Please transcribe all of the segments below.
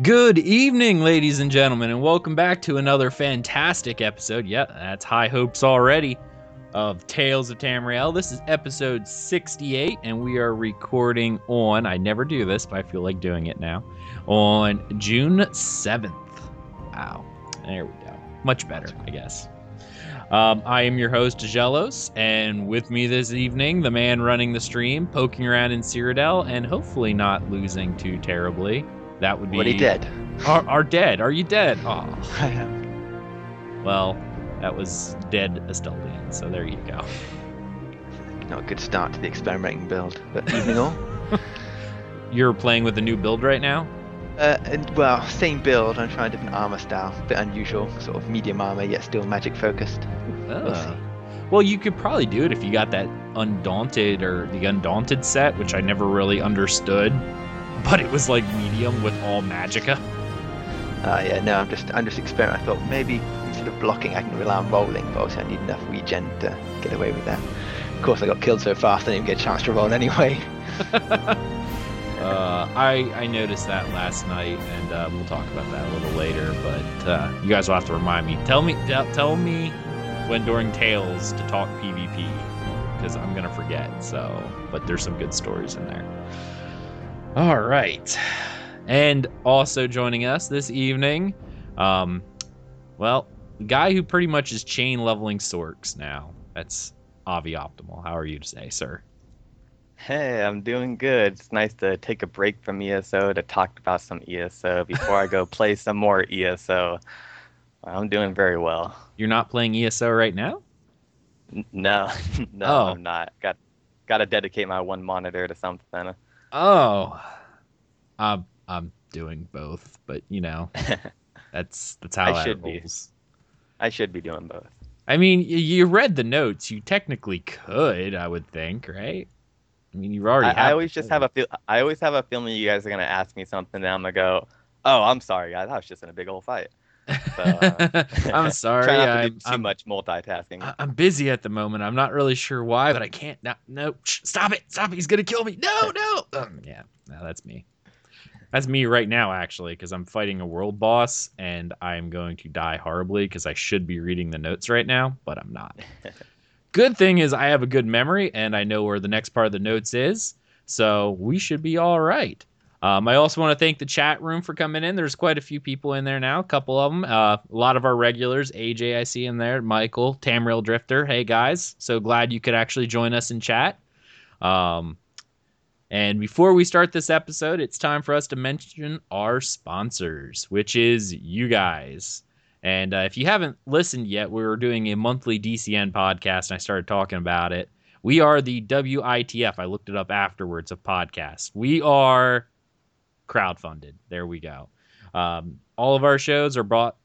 Good evening, ladies and gentlemen, and welcome back to another fantastic episode. Yeah, that's high hopes already of Tales of Tamriel. This is episode 68, and we are recording on, I never do this, but I feel like doing it now, on June 7th. Wow. There we go. Much better, I guess. Um, I am your host, Jelos, and with me this evening, the man running the stream, poking around in Cyrodiil, and hopefully not losing too terribly. That would be. What he dead? Are, are dead. Are you dead? Oh. I am. Well, that was dead Esteldian, so there you go. Not a good start to the experimenting build, but evening all. You're playing with a new build right now? Uh, and, well, same build. I'm trying a different armor style, a bit unusual, sort of medium armor yet still magic focused. We'll see. Ah. Well, you could probably do it if you got that Undaunted or the Undaunted set, which I never really understood. But it was like medium with all magicka. Uh, yeah, no, I'm just I'm just experimenting. I thought maybe instead of blocking, I can rely on rolling, but obviously I need enough regen to get away with that. Of course, I got killed so fast, I didn't even get a chance to roll anyway. Uh, I I noticed that last night, and uh, we'll talk about that a little later. But uh, you guys will have to remind me. Tell me tell, tell me when during Tales to talk PvP because I'm gonna forget. So, but there's some good stories in there. All right, and also joining us this evening, um, well, the guy who pretty much is chain leveling Sorcs now. That's Avi Optimal. How are you today, sir? Hey, I'm doing good. It's nice to take a break from ESO to talk about some ESO before I go play some more ESO. I'm doing very well. You're not playing ESO right now? N- No, no, Oh. I'm not. Got got to dedicate my one monitor to something. Oh, I'm I'm doing both, but you know, that's that's how I that should be. I should be doing both. I mean, you read the notes. You technically could, I would think, right? I mean, you've already. I, have I always just have a feel. I always have a feeling you guys are gonna ask me something, and I'm gonna go, "Oh, I'm sorry, guys. I was just in a big old fight." So, uh, I'm sorry. To I'm, do too I'm, much multitasking. I- I'm busy at the moment. I'm not really sure why, but I can't. No, no, shh, stop it! Stop it! He's gonna kill me! No, no. Um, yeah, no, that's me. That's me right now, actually, because I'm fighting a world boss and I'm going to die horribly because I should be reading the notes right now, but I'm not. good thing is I have a good memory and I know where the next part of the notes is, so we should be all right. Um, I also want to thank the chat room for coming in. There's quite a few people in there now, a couple of them. Uh, a lot of our regulars, AJ, I see in there, Michael, Tamriel Drifter. Hey guys, so glad you could actually join us in chat. Um, and before we start this episode, it's time for us to mention our sponsors, which is you guys. And uh, if you haven't listened yet, we were doing a monthly DCN podcast, and I started talking about it. We are the WITF. I looked it up afterwards of podcasts. We are crowdfunded. There we go. Um, all of our shows are brought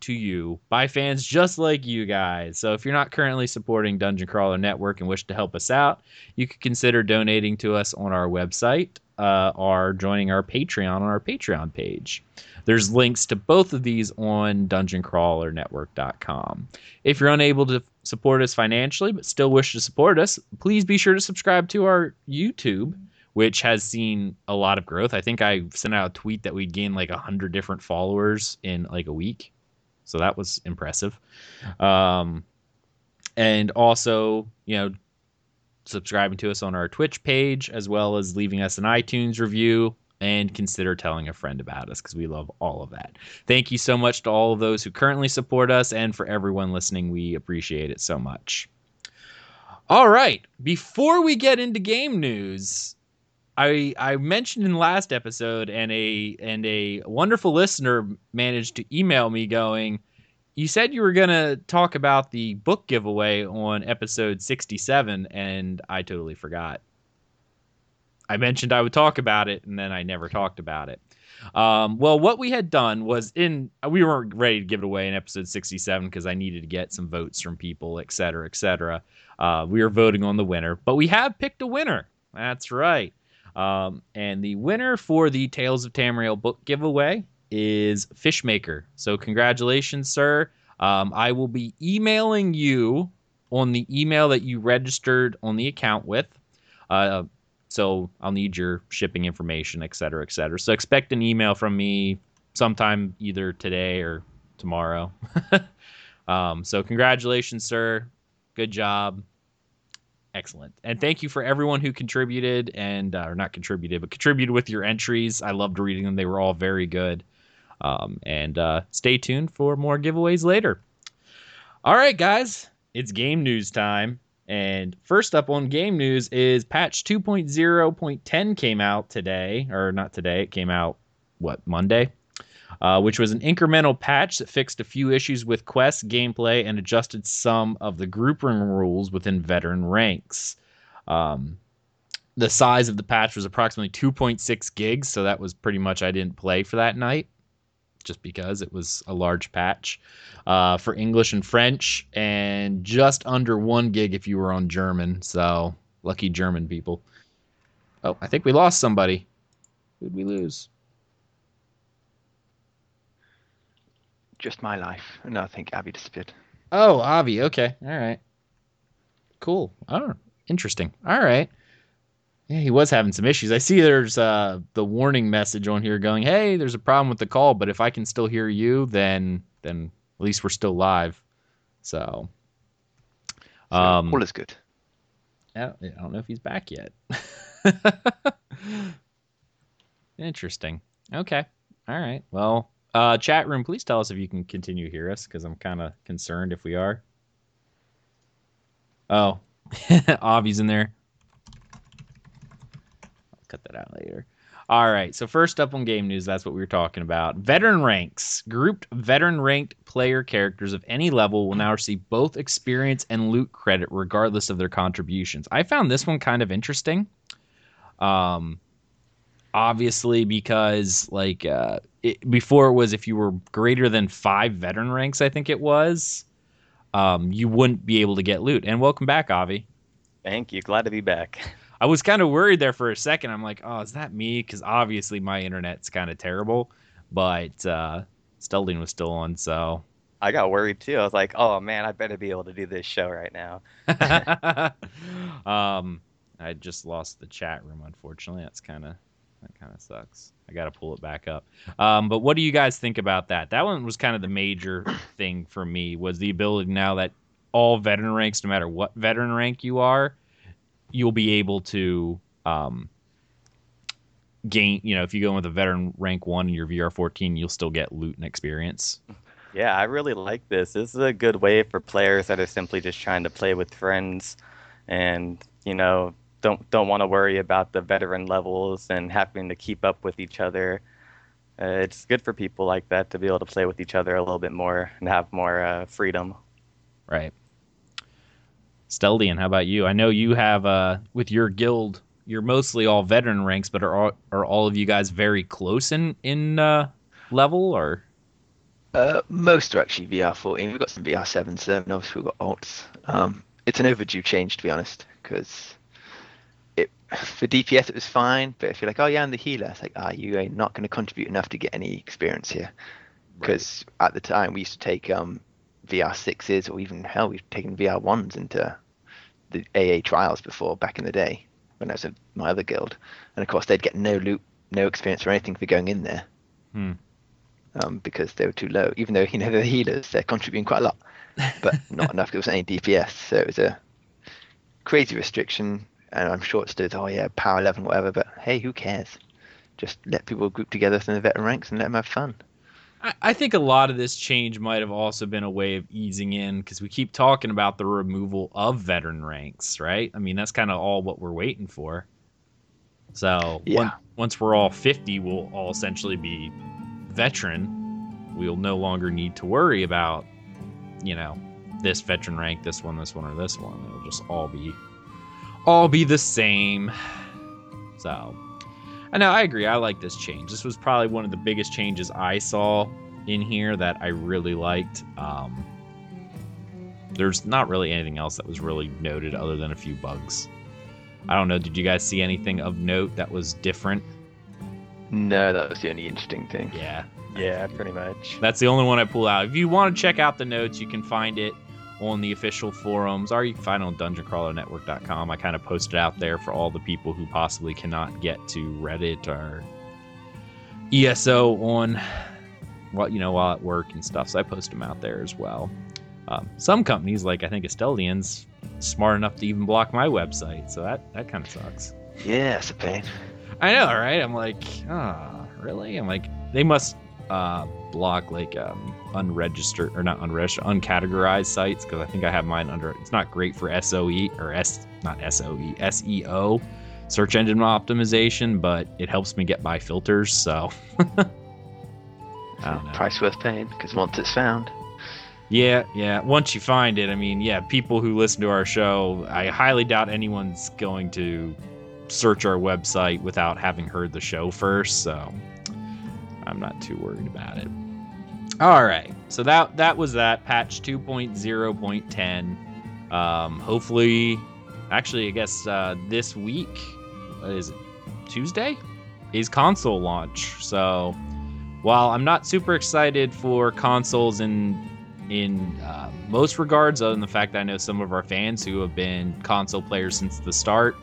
to you by fans just like you guys. So if you're not currently supporting Dungeon Crawler Network and wish to help us out, you could consider donating to us on our website uh, or joining our Patreon on our Patreon page. There's links to both of these on dungeoncrawlernetwork.com. If you're unable to support us financially but still wish to support us, please be sure to subscribe to our YouTube, which has seen a lot of growth. I think I sent out a tweet that we'd gained like 100 different followers in like a week. so that was impressive. Um, and also, you know, subscribing to us on our Twitch page, as well as leaving us an iTunes review and consider telling a friend about us because we love all of that. Thank you so much to all of those who currently support us and for everyone listening. We appreciate it so much. All right, before we get into game news, I I mentioned in last episode and a and a wonderful listener managed to email me going, you said you were to talk about the book giveaway on episode 67 and I totally forgot. I mentioned I would talk about it, and then I never talked about it. Um, well, what we had done was in we weren't ready to give it away in episode 67 because I needed to get some votes from people, et cetera, et cetera. Uh, we were voting on the winner, but we have picked a winner. That's right. Um, and the winner for the Tales of Tamriel book giveaway is Fishmaker. So congratulations, sir. Um, I will be emailing you on the email that you registered on the account with. Uh, so I'll need your shipping information, et cetera, et cetera. So expect an email from me sometime either today or tomorrow. um, so congratulations, sir. Good job. Excellent. And thank you for everyone who contributed and, uh, or not contributed, but contributed with your entries. I loved reading them. They were all very good. Um, and uh, stay tuned for more giveaways later. All right, guys, it's game news time. And first up on game news is patch 2.0.10 came out today, or not today, it came out, what, Monday? Uh, which was an incremental patch that fixed a few issues with quests, gameplay, and adjusted some of the grouping rules within veteran ranks. Um, the size of the patch was approximately 2.6 gigs, so that was pretty much I didn't play for that night just because it was a large patch uh, for English and French, and just under one gig if you were on German. So lucky German people. Oh, I think we lost somebody. Who'd we lose? Just my life. No, I think Abby disappeared. Oh, Avi. Okay. All right. Cool. Oh, interesting. All right. Yeah, he was having some issues. I see there's uh, the warning message on here going, "Hey, there's a problem with the call, but if I can still hear you, then then at least we're still live." So, So um, all is good. I don't, I don't know if he's back yet. Interesting. Okay. All right. Well, uh, chat room, please tell us if you can continue to hear us because I'm kind of concerned if we are. Oh, Avi's in there. I'll cut that out later. All right. So first up on game news, that's what we were talking about. Veteran ranks. Grouped veteran ranked player characters of any level will now receive both experience and loot credit regardless of their contributions. I found this one kind of interesting. Um obviously because like uh it, before it was if you were greater than 5 veteran ranks, I think it was, um you wouldn't be able to get loot. And welcome back, Avi. Thank you. Glad to be back. I was kind of worried there for a second. I'm like, oh, is that me? Because obviously my internet's kind of terrible, but uh, Stelding was still on, so. I got worried too. I was like, oh man, I better be able to do this show right now. um, I just lost the chat room. Unfortunately, that's kind of that kind of sucks. I got to pull it back up. Um, but what do you guys think about that? That one was kind of the major thing for me was the ability now that all veteran ranks, no matter what veteran rank you are, you'll be able to um, gain. You know, if you go in with a veteran rank one and your VR 14, you'll still get loot and experience. Yeah, I really like this. This is a good way for players that are simply just trying to play with friends and, you know, don't don't want to worry about the veteran levels and having to keep up with each other. Uh, it's good for people like that to be able to play with each other a little bit more and have more uh, freedom. Right. Steldian, how about you? I know you have uh with your guild, you're mostly all veteran ranks, but are all, are all of you guys very close in in uh, level or? Uh, most are actually VR 14. We've got some VR 7, so and obviously we've got alts. Um, it's an overdue change, to be honest, because it for DPS it was fine, but if you're like, oh yeah, I'm the healer, it's like, ah, you are not going to contribute enough to get any experience here. Because at the time we used to take um, VR sixes or even hell, we've taken VR ones into the AA trials before back in the day when I was in my other guild, and of course they'd get no loot, no experience or anything for going in there. Hmm. um, because they were too low. Even though you know they're healers, they're contributing quite a lot, but not enough because there was any DPS. So it was a crazy restriction, and I'm sure it stood, oh yeah, power 11, whatever. But hey, who cares? Just let people group together from the veteran ranks and let them have fun. I, I think a lot of this change might have also been a way of easing in because we keep talking about the removal of veteran ranks, right? I mean, that's kind of all what we're waiting for. So Yeah. on- once we're all 50, we'll all essentially be veteran. We'll no longer need to worry about, you know, this veteran rank, this one, this one, or this one. It'll just all be all be the same. So I know I agree. I like this change. This was probably one of the biggest changes I saw in here that I really liked. Um, there's not really anything else that was really noted other than a few bugs. I don't know. Did you guys see anything of note that was different? No, that was the only interesting thing. Yeah, Yeah, pretty much. that's the only one I pull out. If you want to check out the notes, you can find it on the official forums, or you can find it on DungeonCrawlerNetwork.com. I kind of post it out there for all the people who possibly cannot get to Reddit or ESO on, well, you know, while at work and stuff. So I post them out there as well. Um, some companies, like I think Esteldian's, smart enough to even block my website, so that that kind of sucks. Yeah, it's a pain. I know, right? I'm like, ah, really? I'm like, they must uh, block like um, unregistered or not unregistered, uncategorized sites because I think I have mine under. It's not great for SOE or S, not SOE, SEO, search engine optimization, but it helps me get by filters. So I don't know. Price worth paying because once it's found, Yeah, yeah. Once you find it, I mean, yeah, people who listen to our show, I highly doubt anyone's going to search our website without having heard the show first, so I'm not too worried about it. All right. So that that was that patch 2.0.10. Um hopefully actually I guess uh this week what is it? Tuesday is console launch. So while I'm not super excited for consoles in in uh, most regards, other than the fact that I know some of our fans who have been console players since the start,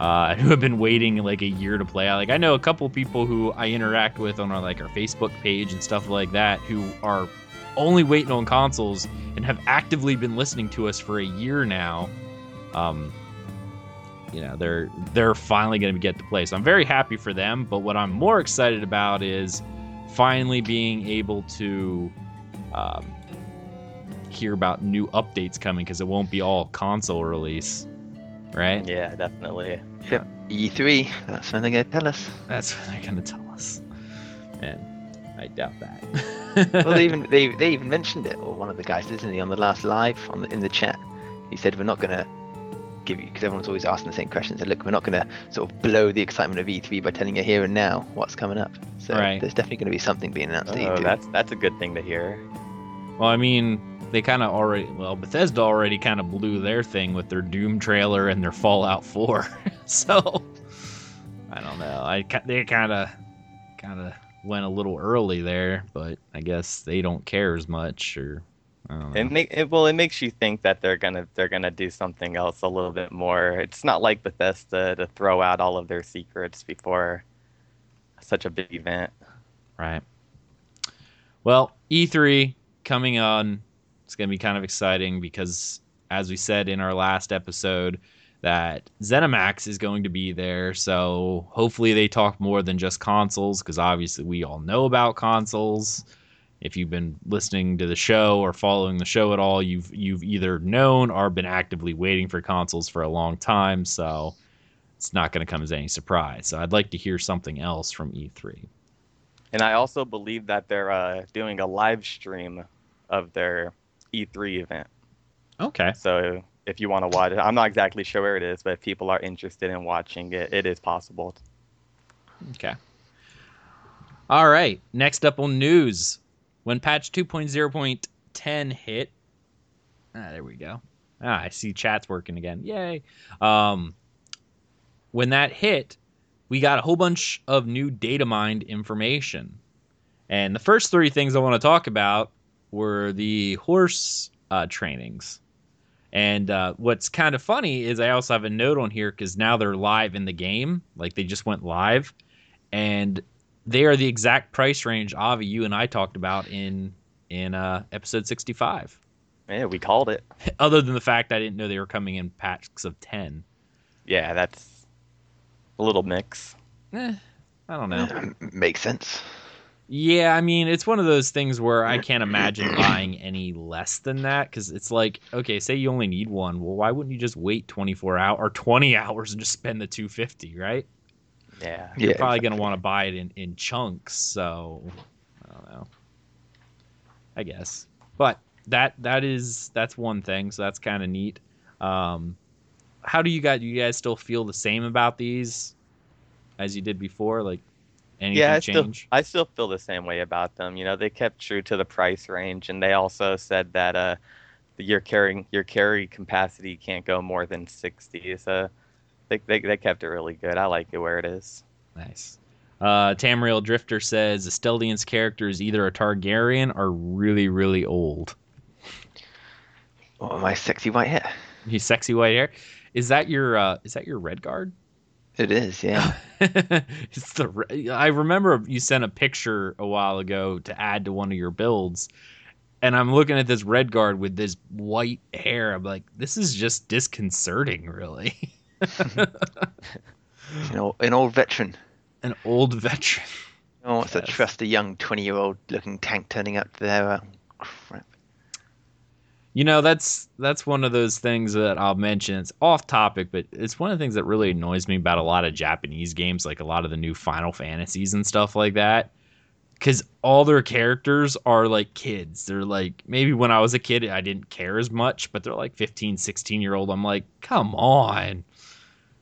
uh, who have been waiting like a year to play. Like I know a couple people who I interact with on our like our Facebook page and stuff like that, who are only waiting on consoles and have actively been listening to us for a year now. Um, you know they're they're finally going to get to play, so I'm very happy for them. But what I'm more excited about is finally being able to um, hear about new updates coming because it won't be all console release, right? Yeah, definitely. yep, E3. That's when they're gonna tell us. That's what they're gonna tell us, and I doubt that. well, they even they, they even mentioned it, or one of the guys, isn't he, on the last live on the, in the chat? He said we're not gonna give you because everyone's always asking the same questions. Said, look, we're not gonna sort of blow the excitement of E3 by telling you here and now what's coming up. So Right. there's definitely gonna be something being announced at E Oh, E3. that's that's a good thing to hear. well, I mean, they kind of already, well, Bethesda already kind of blew their thing with their Doom trailer and their Fallout 4, so I don't know. I they kind of kind of went a little early there, but I guess they don't care as much, or I don't know. It make it well, it makes you think that they're gonna they're gonna do something else a little bit more. It's not like Bethesda to throw out all of their secrets before such a big event. Right. Well, E3 coming on. It's going to be kind of exciting because, as we said in our last episode, that ZeniMax is going to be there. So hopefully they talk more than just consoles because obviously we all know about consoles. If you've been listening to the show or following the show at all, you've you've either known or been actively waiting for consoles for a long time. So it's not going to come as any surprise. So I'd like to hear something else from E E3. And I also believe that they're uh, doing a live stream of their E3 event. Okay. So if you want to watch it, I'm not exactly sure where it is, but if people are interested in watching it, it is possible. Okay. All right. Next up on news. When patch 2.0.10 hit. Ah, there we go. Ah, I see chat's working again. Yay. Um, when that hit, we got a whole bunch of new data mined information. And the first three things I want to talk about were the horse uh, trainings. And uh, what's kind of funny is I also have a note on here because now they're live in the game. Like they just went live. And they are the exact price range Avi you and I talked about in in uh, episode 65. Yeah, we called it. Other than the fact I didn't know they were coming in packs of 10. Yeah, that's a little mix. Eh, I don't know. Makes sense. Yeah, I mean, it's one of those things where I can't imagine buying any less than that because it's like, okay, say you only need one. Well, why wouldn't you just wait 24 hours or 20 hours and just spend the 250, right? Yeah. You're Yeah, probably going to want to buy it in, in chunks. So, I don't know. I guess. But that that is that's one thing. So that's kind of neat. Um, how do you guys? Do you guys still feel the same about these as you did before? Like anything yeah, I still, change? I still feel the same way about them. You know, they kept true to the price range, and they also said that uh, your carrying your carry capacity can't go more than sixty. So they, they they kept it really good. I like it where it is. Nice. Uh, Tamriel Drifter says Esteldian's character is either a Targaryen or really, really old. Oh, my sexy white hair. He's sexy white hair. Is that your uh, is that your red guard? It is, yeah. it's the I remember you sent a picture a while ago to add to one of your builds, and I'm looking at this red guard with this white hair. I'm like, this is just disconcerting, really. you know, an old veteran. An old veteran. Oh, wants Yes. to trust a young 20 year old looking tank turning up there. Uh, crap. You know, that's that's one of those things that I'll mention. It's off topic, but it's one of the things that really annoys me about a lot of Japanese games, like a lot of the new Final Fantasies and stuff like that. Cause all their characters are like kids. They're like maybe when I was a kid I didn't care as much, but they're like 15, 16 year old. I'm like, come on.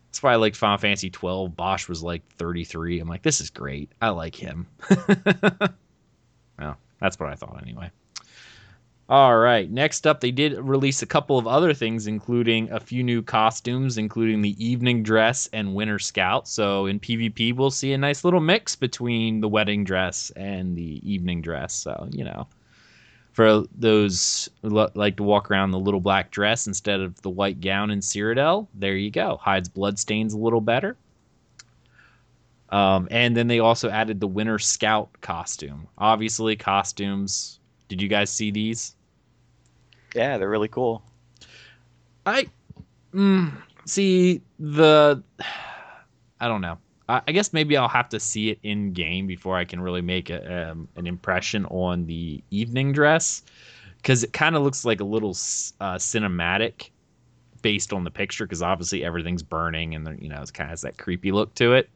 That's why I like Final Fantasy 12. Basch was like 33. I'm like, this is great. I like him. well, that's what I thought anyway. All right. Next up, they did release a couple of other things, including a few new costumes, including the evening dress and winter scout. So in PvP, we'll see a nice little mix between the wedding dress and the evening dress. So, you know, for those like to walk around the little black dress instead of the white gown in Cyrodiil, there you go. Hides bloodstains a little better. Um, and then they also added the winter scout costume. Obviously, costumes. Did you guys see these? Yeah, they're really cool. I mm, see the. I don't know. I, I guess maybe I'll have to see it in game before I can really make a, um, an impression on the evening dress, because it kind of looks like a little uh, cinematic based on the picture. Because obviously everything's burning and you know it kind of has that creepy look to it.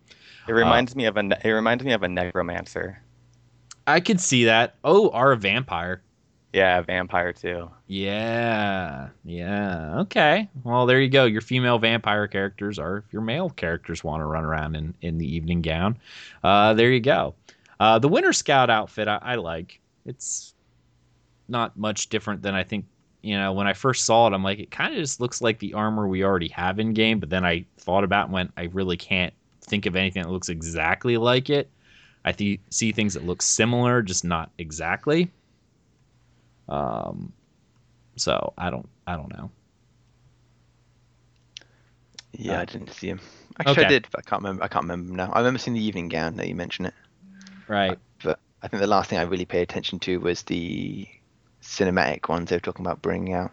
It reminds me of a it reminds me of a necromancer. I could see that. Oh, or a vampire. Yeah, vampire too. Yeah, yeah. Okay. Well, there you go. Your female vampire characters are if your male characters want to run around in, in the evening gown. Uh, there you go. Uh, the Winter Scout outfit I, I like. It's not much different than I think. You know, when I first saw it, I'm like, it kind of just looks like the armor we already have in game. But then I thought about and went, I really can't think of anything that looks exactly like it. I th- see things that look similar, just not exactly. Um, so I don't, I don't know. Yeah, Uh, I didn't see him. Actually, okay. I did, but I can't remember. I can't remember now. I remember seeing the evening gown that you mentioned it, Right. but I think the last thing I really paid attention to was the cinematic ones they were talking about bringing out.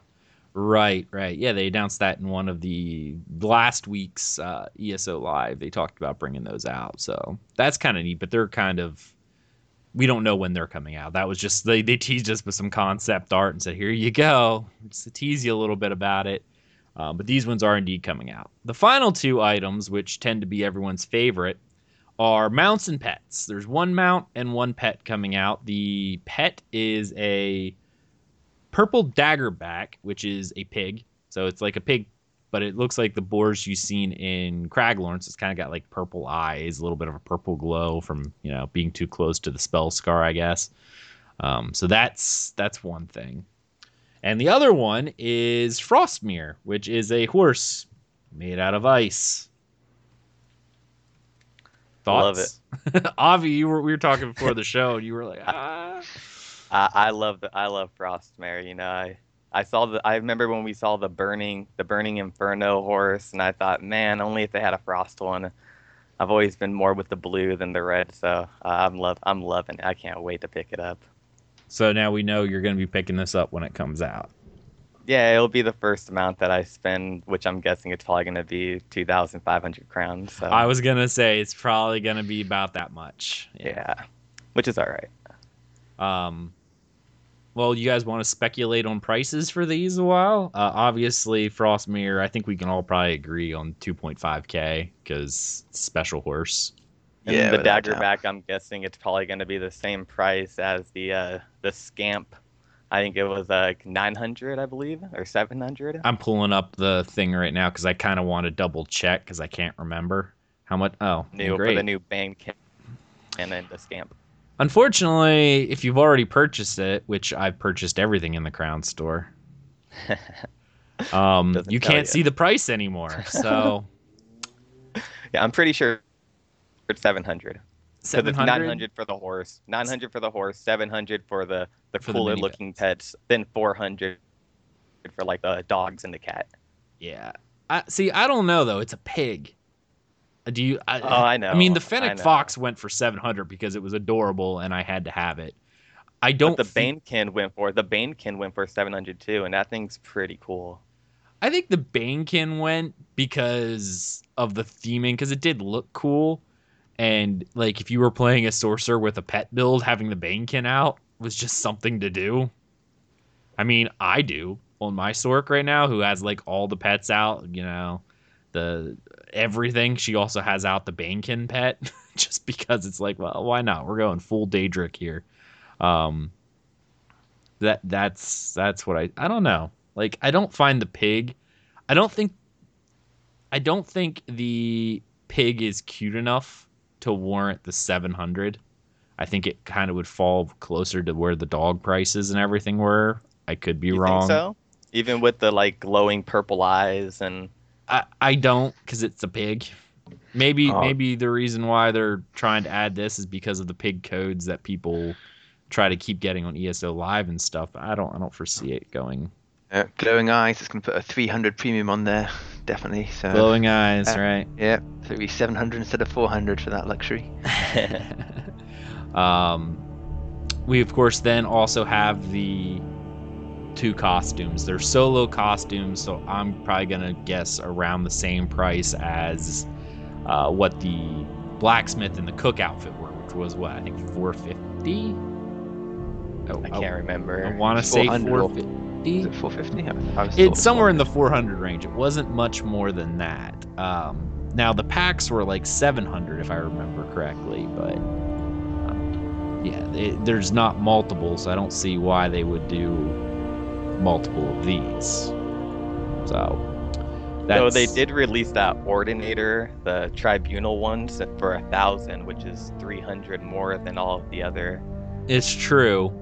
Right, right. Yeah, they announced that in one of the last week's uh, ESO Live. They talked about bringing those out. So that's kind of neat, but they're kind of. We don't know when they're coming out. That was just. They, they teased us with some concept art and said, here you go. Just to tease you a little bit about it. Um, but these ones are indeed coming out. The final two items, which tend to be everyone's favorite, are mounts and pets. There's one mount and one pet coming out. The pet is a purple daggerback, which is a pig. So it's like a pig, but it looks like the boars you've seen in Craglorn. So it's kind of got like purple eyes, a little bit of a purple glow from you know being too close to the spell scar, I guess. Um, so that's that's one thing. And the other one is Frostmere, which is a horse made out of ice. Love Thoughts? Avi, you were we were talking before the show, and you were like, ah. I, I love the I love Frostmare. You know, I I saw the I remember when we saw the burning the burning inferno horse, and I thought, man, only if they had a frost one. I've always been more with the blue than the red, so uh, I'm love I'm loving it. I can't wait to pick it up. So now we know you're going to be picking this up when it comes out. Yeah, it'll be the first amount that I spend, which I'm guessing it's probably going to be 2,500 crowns. So. I was going to say it's probably going to be about that much. Yeah. which is all right. Um, well, you guys want to speculate on prices for these a while? Uh, obviously, Frostmere, I think we can all probably agree on 2.5k because special horse. And Yeah, the without a. Daggerback, I'm guessing it's probably going to be the same price as the uh, the Scamp. I think it was like 900, I believe, or 700. I'm pulling up the thing right now because I kind of want to double check because I can't remember how much. Oh, New great. for the new Banekin and then the Scamp. Unfortunately, if you've already purchased it, which I've purchased everything in the Crown store, um, you can't ya. see the price anymore. So Yeah, I'm pretty sure it's 700. So it's 700 900 for the horse, 900 for the horse, 700 for the the For cooler mini looking pets, then 400 for like the dogs and the cat. Yeah. I see. I don't know though. It's a pig. Uh, Do you? I, Oh, I know. I mean, the Fennec. Fox went for seven hundred because it was adorable and I had to have it. I don't. But the thi- Banekin went for the Banekin went for 700 too, and that thing's pretty cool. I think the Banekin went because of the theming, because it did look cool, and like if you were playing a sorcerer with a pet build, having the Banekin out was just something to do. I mean, I do on my Sorc right now, who has like all the pets out. You know, the everything. She also has out the Banekin pet, just because it's like, well, why not? We're going full Daedric here. Um, that that's that's what I I don't know. Like I don't find the pig. I don't think. I don't think the pig is cute enough to warrant the seven hundred. I think it kind of would fall closer to where the dog prices and everything were. I could be you wrong. think so? Even with the like glowing purple eyes and I, I don't because it's a pig. Maybe Oh. maybe the reason why they're trying to add this is because of the pig codes that people try to keep getting on ESO Live and stuff. I don't I don't foresee it going Uh, glowing eyes. It's going to put a 300 premium on there, definitely. So glowing eyes, uh, right? yeah, so it'll be 700 instead of 400 for that luxury. um, we of course then also have the two costumes. They're solo costumes, so I'm probably gonna guess around the same price as uh, what the blacksmith and the cook outfit were, which was what I think 450. Oh, I can't remember. I want to say 450. Is it 450? I, I was thought It's somewhere in the 400 range. It wasn't much more than that. Um, now the packs were like 700 if I remember correctly, but um, yeah, it, there's not multiple, so I don't see why they would do multiple of these. So that's, So they did release that Ordinator, the Tribunal ones, for a thousand, which is 300 more than all of the other. It's true.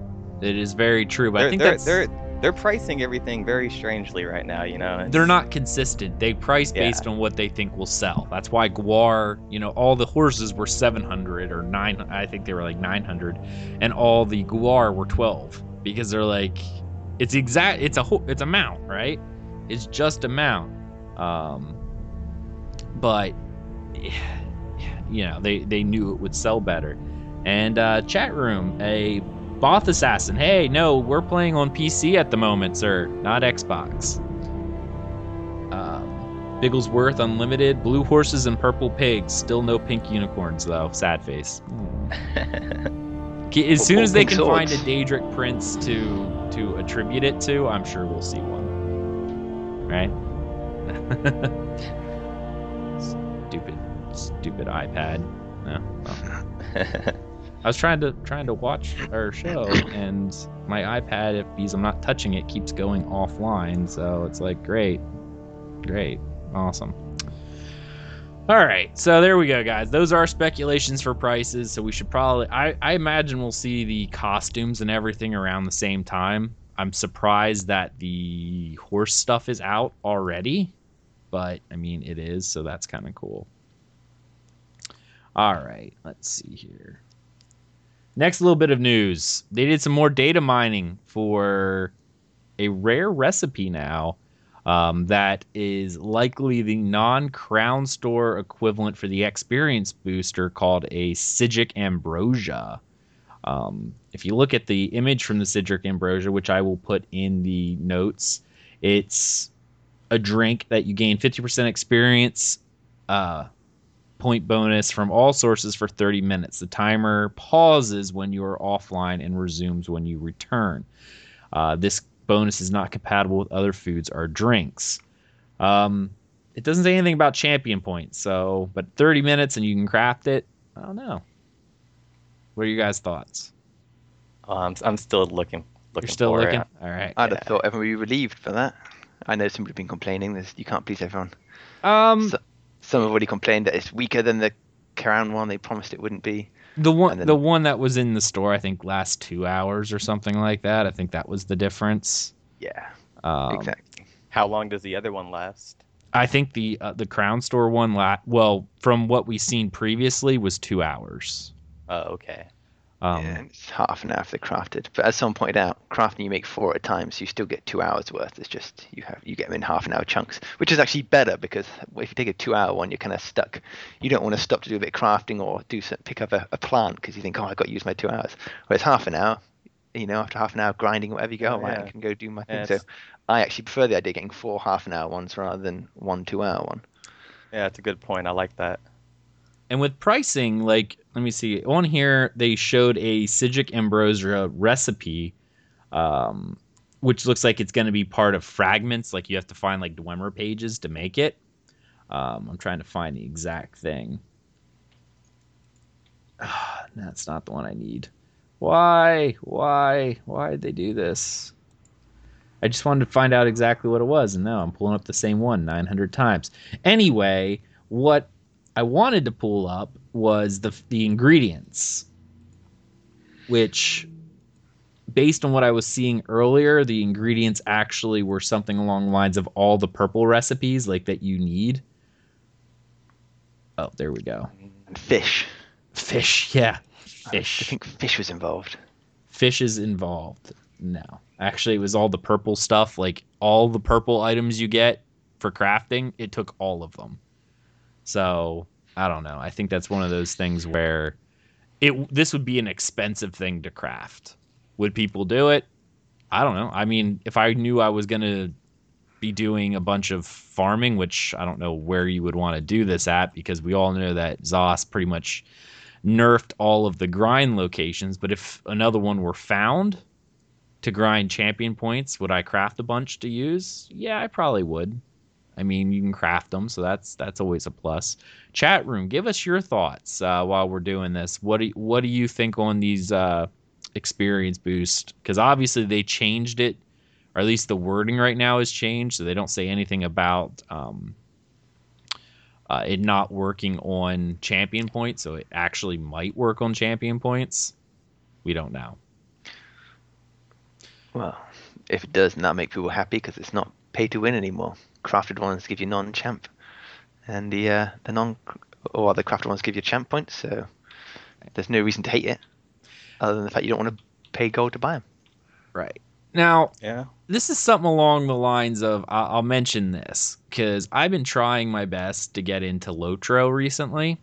It is very true, but I They're, think they're, that's they're they're pricing everything very strangely right now. You know, It's- they're not consistent. They price Yeah. based on what they think will sell. That's why Guar, you know, all the horses were 700 or 9 I think they were like 900 and all the Guar were 12 because they're like it's exact it's a ho- it's a mount, right? It's just a mount. Um but you know, they they knew it would sell better. And uh chat room, a Both Assassin. Hey, no, we're playing on PC at the moment, sir, not Xbox. Um, Bigglesworth Unlimited, Blue Horses and Purple Pigs. Still no pink unicorns, though. Sad face. Okay, As soon as they can find a. Daedric prince to to attribute it to, I'm sure we'll see one. Right? stupid, stupid iPad. Well. I was trying to trying to watch our show, and my iPad, if because I'm not touching it, keeps going offline. So it's like, great, great, awesome. All right, so there we go, guys. Those are speculations for prices. So we should probably, I, I imagine we'll see the costumes and everything around the same time. I'm surprised that the horse stuff is out already, but I mean it is, so that's kind of cool. All right, let's see here. Next little bit of news. They did some more data mining for a rare recipe now. Um, that is likely the non-crown store equivalent for the experience booster called a Psijic Ambrosia. Um, if you look at the image from the Psijic Ambrosia, which I will put in the notes, it's a drink that you gain 50% experience uh, point bonus from all sources for 30 minutes. The timer pauses when you are offline and resumes when you return. Uh, this bonus is not compatible with other foods or drinks. Um, it doesn't say anything about champion points, so but 30 minutes and you can craft it. I don't know. What are you guys' thoughts? Um, I'm still looking. looking You're still for looking. It. All right. I'd have thought everyone would be relieved for that. I know somebody have been complaining. There's, you can't please everyone. Um, So- Some have already complained that it's weaker than the Crown one. They promised it wouldn't be. The one, then- the one that was in the store, I think, last two hours or something like that. I think that was the difference. Yeah, Um, exactly. How long does the other one last? I think the uh, the Crown Store one, la- well, from what we've seen previously, was two hours. Oh, okay. Um, yeah, it's half an hour if they're crafted. But as someone pointed out, crafting you make four at a time, so you still get two hours worth. It's just you have you get them in half an hour chunks, which is actually better because if you take a two-hour one, you're kind of stuck. You don't want to stop to do a bit of crafting or do some, pick up a, a plant because you think, oh, I've got to use my two hours. Whereas half an hour, you know, after half an hour grinding, whatever you go, Oh, yeah. I can go do my thing. Yeah, so I actually prefer the idea of getting four half an hour ones rather than one two-hour one. Yeah, that's a good point. I like that. And with pricing, like, let me see. On here, they showed a Psijic Ambrosia recipe, um, which looks like it's going to be part of fragments. Like, you have to find, like, Dwemer pages to make it. Um, I'm trying to find the exact thing. That's not the one I need. Why? Why? Why did they do this? I just wanted to find out exactly what it was, and now I'm pulling up the same one 900 times. Anyway, what I wanted to pull up was the the ingredients, which, based on what I was seeing earlier, the ingredients actually were something along the lines of all the purple recipes like that you need. Oh, there we go. And fish. Fish, yeah, fish. I think fish was involved. Fish is involved. No, actually, it was all the purple stuff. Like all the purple items you get for crafting, it took all of them. So I don't know. I think that's one of those things where it this would be an expensive thing to craft. Would people do it? I don't know. I mean, if I knew I was gonna be doing a bunch of farming, which I don't know where you would want to do this at, because we all know that Zos pretty much nerfed all of the grind locations. But if another one were found to grind champion points, would I craft a bunch to use? Yeah, I probably would. I mean, you can craft them, so that's that's always a plus. Chat room, give us your thoughts uh, while we're doing this. What do what do you think on these uh, experience boost? Because obviously they changed it, or at least the wording right now has changed, so they don't say anything about um, uh, it not working on champion points. So it actually might work on champion points. We don't know. Well, if it does, not make people happy because it's not pay to win anymore. Crafted ones give you non-champ, and the uh, the non or the crafted ones give you champ points. So there's no reason to hate it, other than the fact you don't want to pay gold to buy them. Right now, Yeah. this is something along the lines of I'll, I'll mention this because I've been trying my best to get into Lotro recently.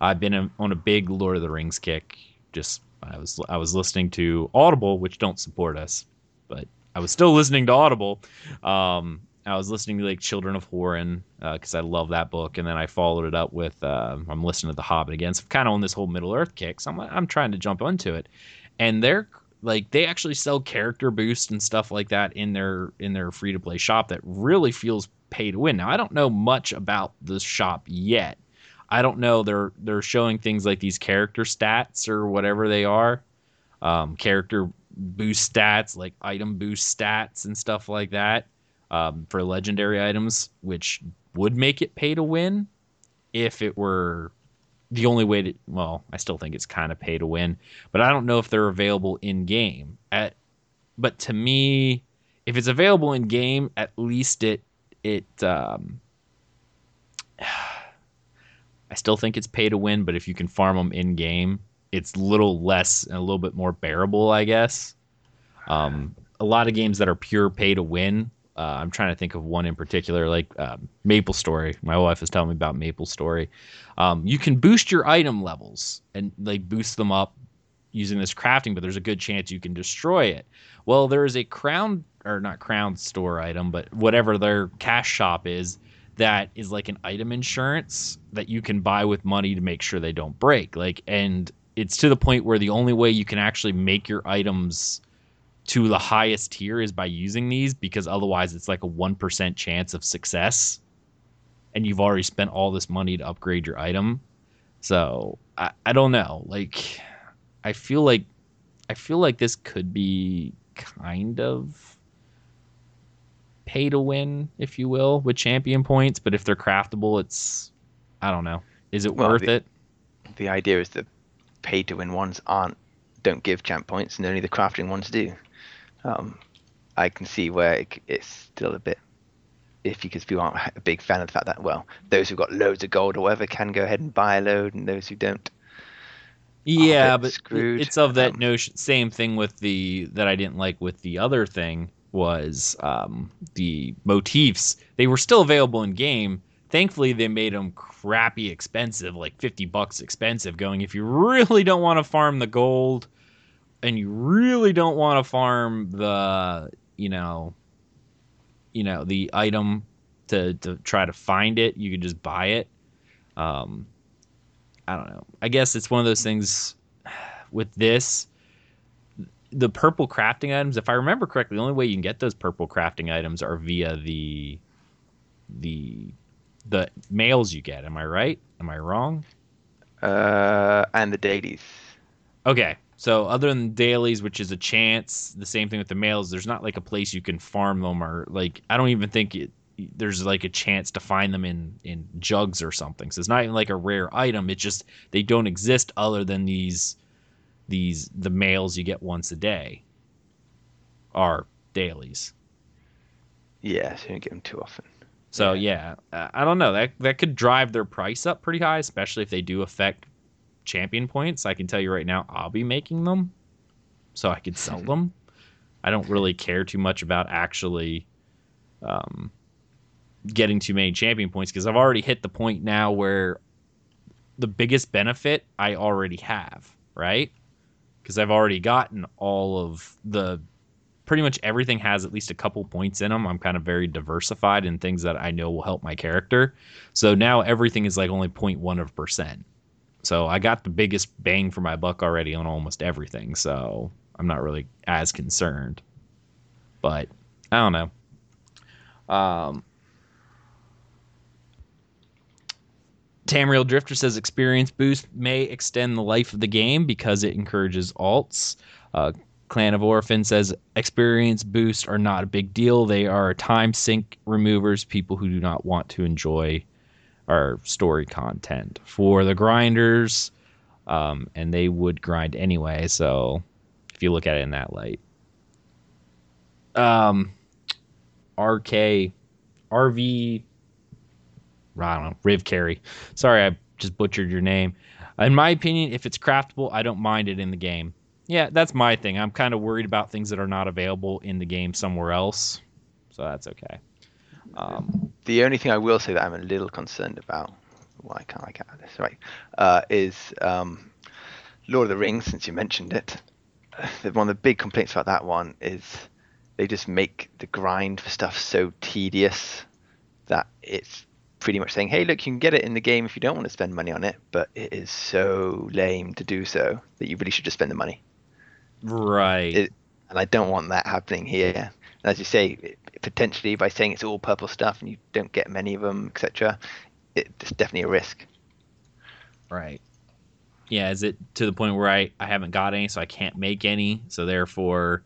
I've been a, on a big Lord of the Rings kick. Just I was I was listening to Audible, which don't support us, but I was still listening to Audible. Um, I was listening to like Children of Húrin because I love that book, and then I followed it up with uh, I'm listening to The Hobbit again. So I'm kind of on this whole Middle Earth kick. So I'm I'm trying to jump onto it, and they're like they actually sell character boost and stuff like that in their in their free to play shop that really feels pay to win. Now I don't know much about the shop yet. I don't know they're they're showing things like these character stats or whatever they are. Um, character boost stats like item boost stats and stuff like that um, for legendary items, which would make it pay to win if it were the only way to. Well, I still think it's kind of pay to win, but I don't know if they're available in game. At but to me, if it's available in game, at least it it. Um, I still think it's pay to win, but if you can farm them in game, it's a little less and a little bit more bearable, I guess. Um, a lot of games that are pure pay to win, Uh, I'm trying to think of one in particular, like um, Maple Story. My wife was telling me about Maple Story. Um, you can boost your item levels and like boost them up using this crafting, but there's a good chance you can destroy it. Well, there is a crown or not crown store item, but whatever their cash shop is that is like an item insurance that you can buy with money to make sure they don't break. Like, and it's to the point where the only way you can actually make your items to the highest tier is by using these because otherwise it's like a 1% chance of success and you've already spent all this money to upgrade your item. So, I, I don't know. Like I feel like I feel like this could be kind of pay to win, if you will, with champion points. But if they're craftable, it's I don't know. Is it Well, worth the- it? The idea is that pay to win ones aren't don't give champ points, and only the crafting ones do. Um, I can see where it, it's still a bit iffy because people aren't a big fan of the fact that well, those who've got loads of gold or whatever can go ahead and buy a load, and those who don't. Yeah, but screwed. it's of that Um, notion. Same thing with the that I didn't like with the other thing was um, the motifs. They were still available in game. Thankfully, they made them crappy expensive, like fifty bucks expensive. Going if you really don't want to farm the gold, and you really don't want to farm the you know, you know the item to to try to find it, you could just buy it. Um, I don't know. I guess it's one of those things with this. The purple crafting items, if I remember correctly, the only way you can get those purple crafting items are via the the the mails you get. Am I right? Am I wrong? Uh, and the dailies. Okay. So other than dailies, which is a chance, the same thing with the mails, there's not like a place you can farm them or like I don't even think it there's like a chance to find them in in jugs or something. So it's not even like a rare item. It's just they don't exist other than these these the mails you get once a day are dailies. Yeah, so you don't get them too often. So yeah, uh, I don't know. That that could drive their price up pretty high, especially if they do affect champion points. I can tell you right now, I'll be making them, so I could sell them. I don't really care too much about actually um, getting too many champion points because I've already hit the point now where the biggest benefit I already have, right? Because I've already gotten all of the pretty much everything has at least a couple points in them. I'm kind of very diversified in things that I know will help my character. So now everything is like only 0.1 of percent. So I got the biggest bang for my buck already on almost everything. So I'm not really as concerned. But I don't know. Um, Tamriel Drifter says experience boost may extend the life of the game because it encourages alts. Uh, Clan of Orphan says experience boosts are not a big deal. They are time sink removers, people who do not want to enjoy our story content. For the grinders, um, and they would grind anyway, so if you look at it in that light. Um, RK, RV, I don't know, Riv Carry. Sorry, I just butchered your name. In my opinion, if it's craftable, I don't mind it in the game. Yeah, that's my thing. I'm kind of worried about things that are not available in the game somewhere else, so that's okay. Um, The only thing I will say that I'm a little concerned about, why can't I get out of this right, uh, is um, Lord of the Rings. Since you mentioned it, one of the big complaints about that one is they just make the grind for stuff so tedious that it's pretty much saying, "Hey, look, you can get it in the game if you don't want to spend money on it," but it is so lame to do so that you really should just spend the money. right. It- and I don't want that happening here. And as you say, it- potentially by saying it's all purple stuff and you don't get many of them, etc., it's definitely a risk. Right. Yeah, is it to the point where I, I haven't got any, so I can't make any, so therefore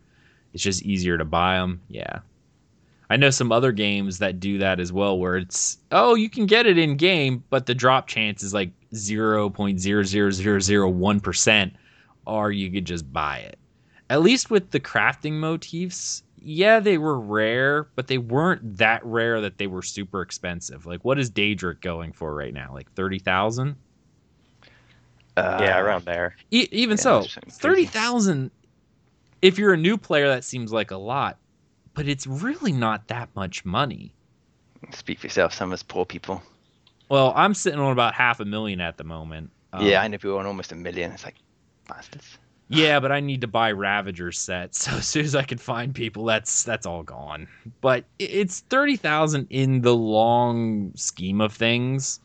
it's just easier to buy them? Yeah. I know some other games that do that as well, where it's, oh, you can get it in game, but the drop chance is like 0.00001%, or you could just buy it. At least with the crafting motifs, yeah, they were rare, but they weren't that rare that they were super expensive. Like, what is Daedric going for right now? Like 30,000? Uh, yeah, around there. E- even Yeah, so, thirty thousand. If you're a new player, that seems like a lot. but it's really not that much money. Speak for yourself. Some of us poor people. Well, I'm sitting on about half a million at the moment. Um, yeah, I know people on almost a million. It's like bastards. Yeah, but I need to buy Ravager sets. So as soon as I can find people, that's that's all gone. But it's thirty thousand in the long scheme of things,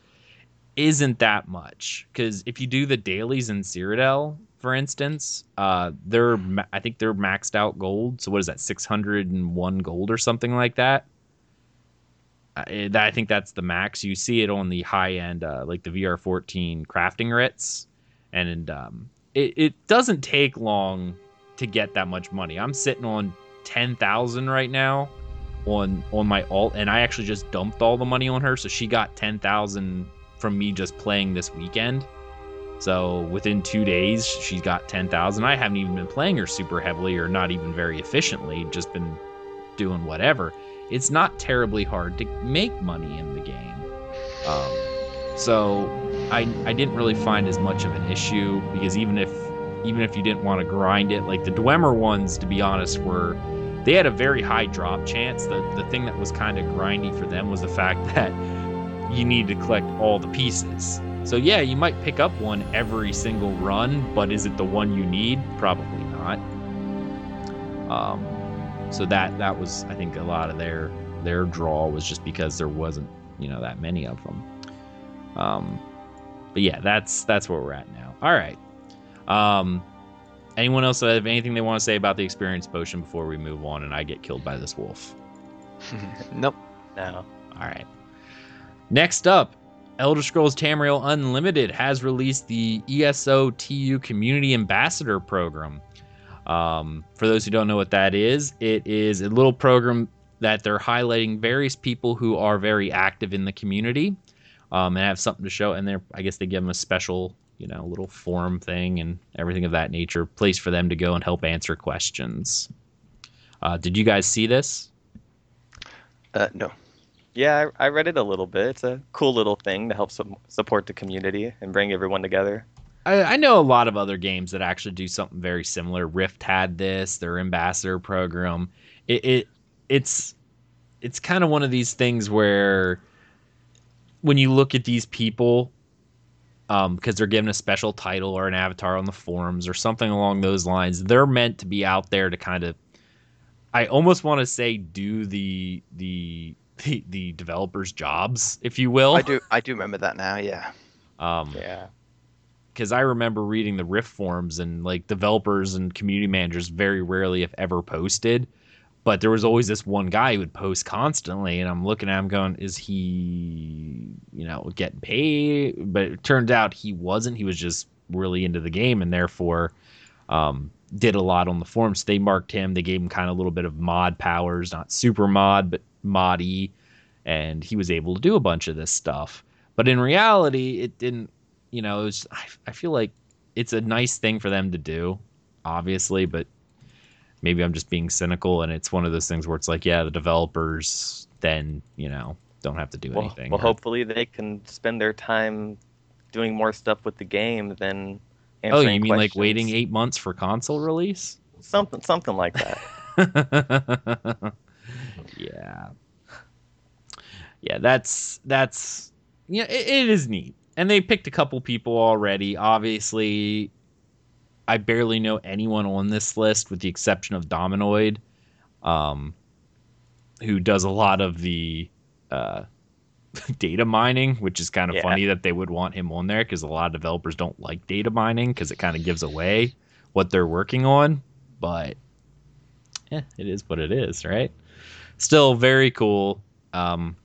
isn't that much? Because if you do the dailies in Cyrodiil, for instance, uh, they're I think they're maxed out gold. So what is that? Six hundred and one gold or something like that. I, I think that's the max. You see it on the high end, uh, like the VR14 crafting writs, and um, it, it doesn't take long to get that much money. I'm sitting on ten thousand right now on on my alt, and I actually just dumped all the money on her, so she got ten thousand from me just playing this weekend. So within two days, she's got ten thousand. I haven't even been playing her super heavily or not even very efficiently. Just been doing whatever. It's not terribly hard to make money in the game. Um, so I I didn't really find as much of an issue because even if even if you didn't want to grind it, like the Dwemer ones, to be honest, were they had a very high drop chance. The the thing that was kind of grindy for them was the fact that you need to collect all the pieces. So yeah, you might pick up one every single run, but is it the one you need? Probably not. Um, so that that was I think a lot of their their draw was just because there wasn't you know that many of them. Um, but yeah, that's that's where we're at now. All right. Um, anyone else have anything they want to say about the experience potion before we move on and I get killed by this wolf? nope. No. All right. Next up, Elder Scrolls Tamriel Unlimited has released the ESO TU Community Ambassador Program. Um, for those who don't know what that is, it is a little program that they're highlighting various people who are very active in the community um, and have something to show. And they're, I guess they give them a special, you know, little forum thing and everything of that nature, place for them to go and help answer questions. Uh, did you guys see this? Uh, no. Yeah, I, I read it a little bit. It's a cool little thing to help su- support the community and bring everyone together. I, I know a lot of other games that actually do something very similar. Rift had this, their ambassador program. It, it it's it's kind of one of these things where when you look at these people, um, because they're given a special title or an avatar on the forums or something along those lines, they're meant to be out there to kind of. I almost want to say do the the the, the developers' jobs, if you will. I do. I do remember that now. Yeah. Um, Yeah. because I remember reading the Rift forums and like developers and community managers very rarely, if ever, posted. But there was always this one guy who would post constantly, and I'm looking at him going, "Is he, you know, getting paid?" But it turned out he wasn't. He was just really into the game, and therefore um, did a lot on the forums. They marked him. They gave him kind of a little bit of mod powers, not super mod, but moddy, and he was able to do a bunch of this stuff. But in reality, it didn't you know, it was, I, I feel like it's a nice thing for them to do, obviously, but maybe I'm just being cynical. And it's one of those things where it's like, yeah, the developers then, you know, don't have to do Well, anything. well, or- hopefully they can spend their time doing more stuff with the game than oh, you mean like waiting eight months for console release? something something like that. yeah. Yeah, that's that's yeah, it, it is neat. And they picked a couple people already. Obviously, I barely know anyone on this list with the exception of Dominoid, um, who does a lot of the uh, data mining, which is kind of Yeah. funny that they would want him on there because a lot of developers don't like data mining because it kind of gives away what they're working on. But yeah, it is what it is, right? Still very cool. Um,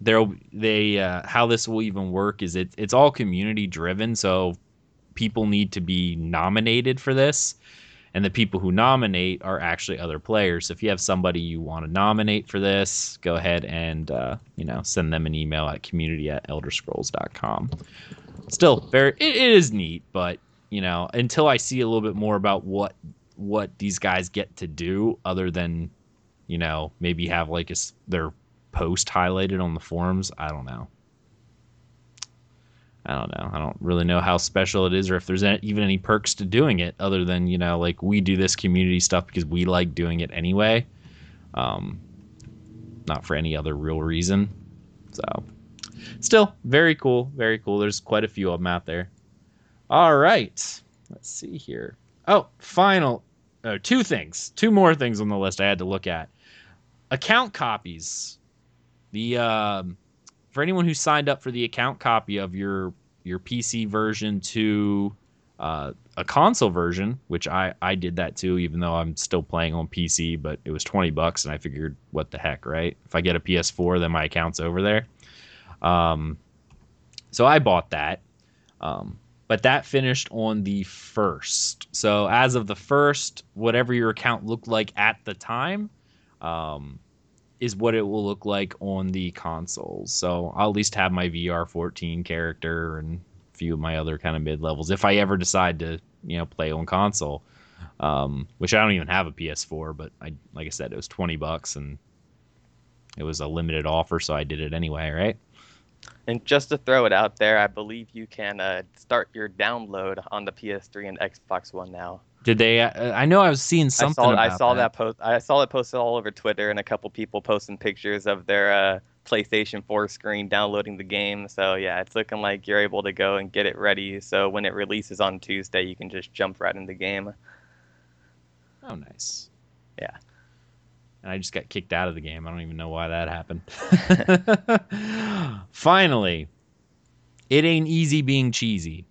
there, they uh, how this will even work is it it's all community driven, so people need to be nominated for this, and the people who nominate are actually other players. So if you have somebody you want to nominate for this, go ahead and uh, you know send them an email at community at elderscrolls.com. Still, very it, is neat, but you know until I see a little bit more about what what these guys get to do, other than you know maybe have like a, their post highlighted on the forums, I don't know. I don't know. I don't really know how special it is or if there's a- even any perks to doing it other than, you know, like we do this community stuff because we like doing it anyway. Um, not for any other real reason. So, still very cool, very cool. There's quite a few of them out there. All right, let's see here. Oh, final uh, two things, two more things on the list I had to look at. Account copies. The um, for anyone who signed up for the account copy of your your PC version to uh, a console version, which I I did that too, even though I'm still playing on PC, but it was twenty bucks, and I figured, what the heck, right? If I get a PS4, then my account's over there. Um, so I bought that. Um, but that finished on the first. So as of the first, whatever your account looked like at the time, um, is what it will look like on the consoles. So I'll at least have my VR 14 character and a few of my other kind of mid levels if I ever decide to, you know, play on console. Um, which I don't even have a PS4, but I like I said, it was 20 bucks and it was a limited offer, so I did it anyway, right? And just to throw it out there, I believe you can uh, start your download on the PS3 and Xbox One now. Did they? Uh, I know I was seeing something. I saw, I saw that. that. post. I saw it posted all over Twitter, and a couple people posting pictures of their uh, PlayStation 4 screen downloading the game. So yeah, it's looking like you're able to go and get it ready. So when it releases on Tuesday, you can just jump right in the game. Oh, nice. Yeah. And I just got kicked out of the game. I don't even know why that happened. Finally, it ain't easy being cheesy,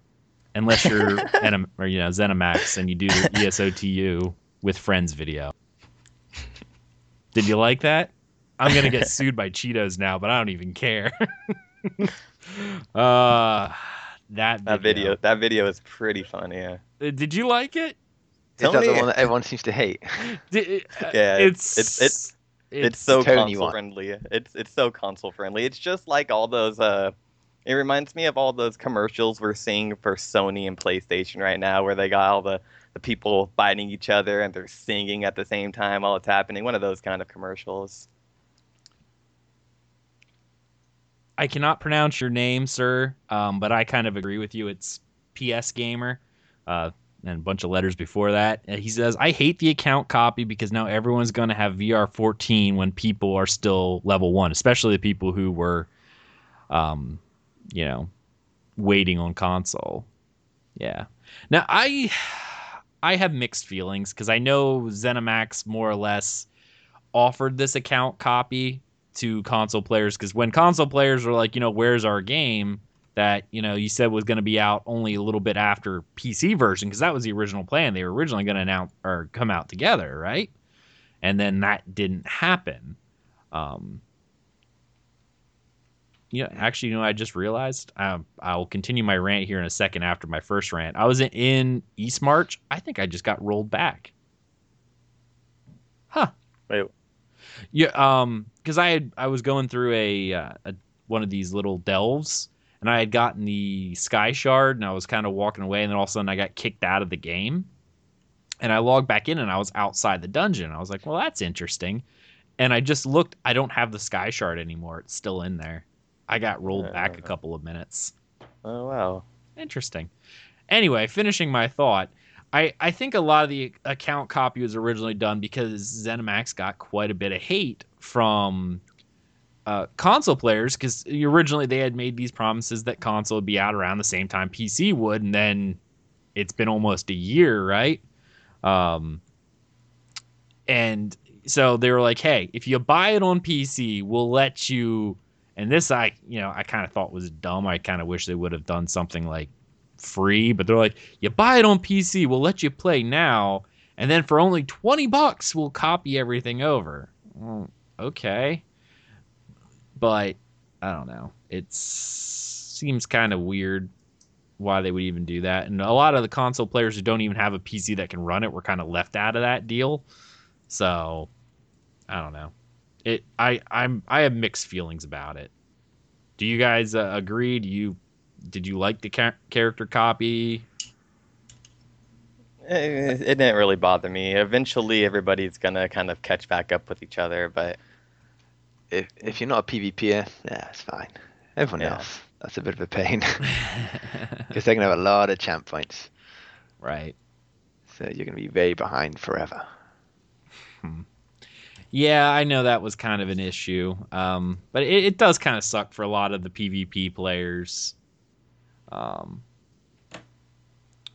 unless you're Enem- or you know ZeniMax and you do the ESOTU with friends video. Did you like that? I'm gonna get sued by Cheetos now, but I don't even care. uh, that That video, that video is pretty funny. Yeah. Uh, Did you like it? it? Is that the one that everyone seems to hate? Did, uh, Yeah, it's it's- it's- it's, it's so console friendly. It's it's so console friendly. It's just like all those. Uh, it reminds me of all those commercials we're seeing for Sony and PlayStation right now, where they got all the the people fighting each other and they're singing at the same time while it's happening. One of those kind of commercials. I cannot pronounce your name, sir, um, but I kind of agree with you. It's PS Gamer, uh, and a bunch of letters before that. And he says, "I hate the account copy because now everyone's going to have VR 14 when people are still level one, especially the people who were, um, you know, waiting on console." Yeah. Now I, I have mixed feelings because I know ZeniMax more or less offered this account copy to console players because when console players were like, you know, where's our game that you know you said was going to be out only a little bit after PC version because that was the original plan. They were originally going to announce or come out together, right? And then that didn't happen. Um, you know, actually, you know, I just realized um, I'll continue my rant here in a second after my first rant. I was in, in Eastmarch. I think I just got rolled back. Huh. Wait, Yeah, um, because I had I was going through a, uh, a one of these little delves, and I had gotten the sky shard, and I was kind of walking away, and then all of a sudden I got kicked out of the game, and I logged back in, and I was outside the dungeon. I was like, well, that's interesting, and I just looked. I don't have the sky shard anymore. It's still in there. I got rolled back a Uh. couple of minutes. oh wow. Interesting. Anyway, finishing my thought, I, I think a lot of the account copy was originally done because ZeniMax got quite a bit of hate from uh, console players because originally they had made these promises that console would be out around the same time PC would, and then it's been almost a year, right? Um, and so they were like, "Hey, if you buy it on PC, we'll let you." And this, I you know, I kind of thought was dumb. I kind of wish they would have done something like free, but they're like, "You buy it on PC, we'll let you play now, and then for only twenty bucks, we'll copy everything over." Well, okay, but I don't know. It seems kind of weird why they would even do that. And a lot of the console players who don't even have a PC that can run it were kind of left out of that deal. So I don't know. It I I'm I have mixed feelings about it. Do you guys uh, agree? Do you did you like the cha- character copy? Eh, It, it didn't really bother me. Eventually, everybody's gonna kind of catch back up with each other, but If if you're not a PvPer, yeah, it's fine. Everyone Yeah. else, that's a bit of a pain because they're gonna have a lot of champ points, right. so you're gonna be very behind forever. Yeah, I know that was kind of an issue, um, but it, it does kind of suck for a lot of the PvP players. Um,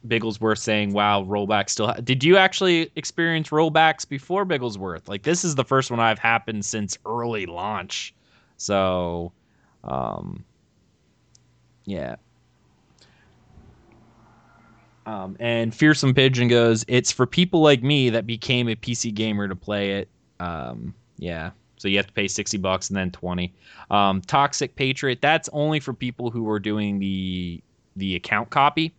Bigglesworth saying, "Wow, rollback still." Ha-. Did you actually experience rollbacks before Bigglesworth? Like this is the first one I've happened since early launch, so um, yeah. Um, and Fearsome Pigeon goes, "It's for people like me that became a PC gamer to play it." Um, yeah, so you have to pay sixty bucks and then twenty. Um, Toxic Patriot, that's only for people who are doing the the account copy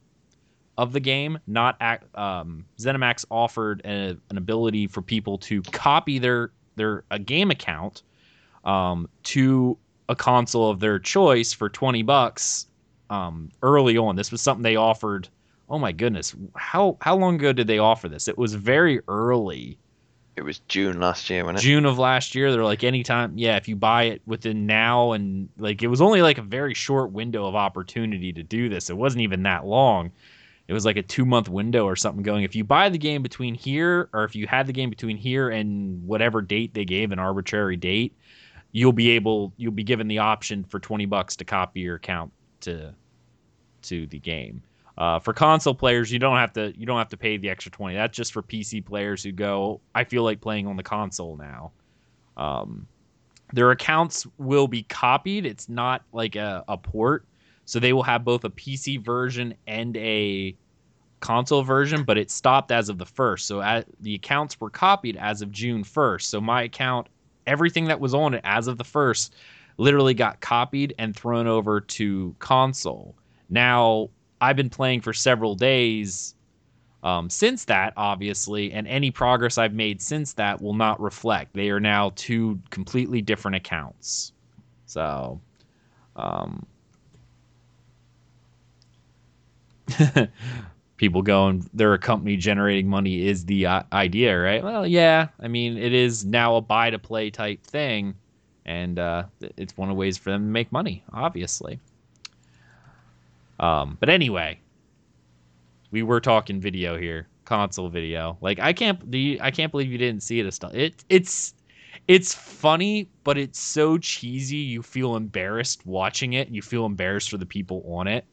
of the game. Not um, ZeniMax offered a, an ability for people to copy their their a game account um, to a console of their choice for twenty bucks um, early on. This was something they offered oh my goodness, how how long ago did they offer this? It was very early. It was June last year, wasn't it? June of last year. They're like anytime, yeah, if you buy it within now and like it was only like a very short window of opportunity to do this. It wasn't even that long. It was like a two month window or something going. If you buy the game between here, or if you had the game between here and whatever date they gave, an arbitrary date, you'll be able, you'll be given the option for twenty bucks to copy your account to to the game. Uh, for console players, you don't have to you don't have to pay the extra twenty. That's just for PC players who go. I feel like playing on the console now. Um, their accounts will be copied. It's not like a, a port, so they will have both a PC version and a console version. But it stopped as of the first. So at, the accounts were copied as of June first. So my account, everything that was on it as of the first, literally got copied and thrown over to console. Now I've been playing for several days um, since that, obviously, and any progress I've made since that will not reflect. They are now two completely different accounts. So, um, people going, they're a company generating money is the uh, idea, right? Well, yeah. I mean, it is now a buy to play type thing, and uh, it's one of the ways for them to make money, obviously. Um, but anyway, we were talking video here, console video. Like I can't, the I can't believe you didn't see it. It it's it's funny, but it's so cheesy. You feel embarrassed watching it. You feel embarrassed for the people on it.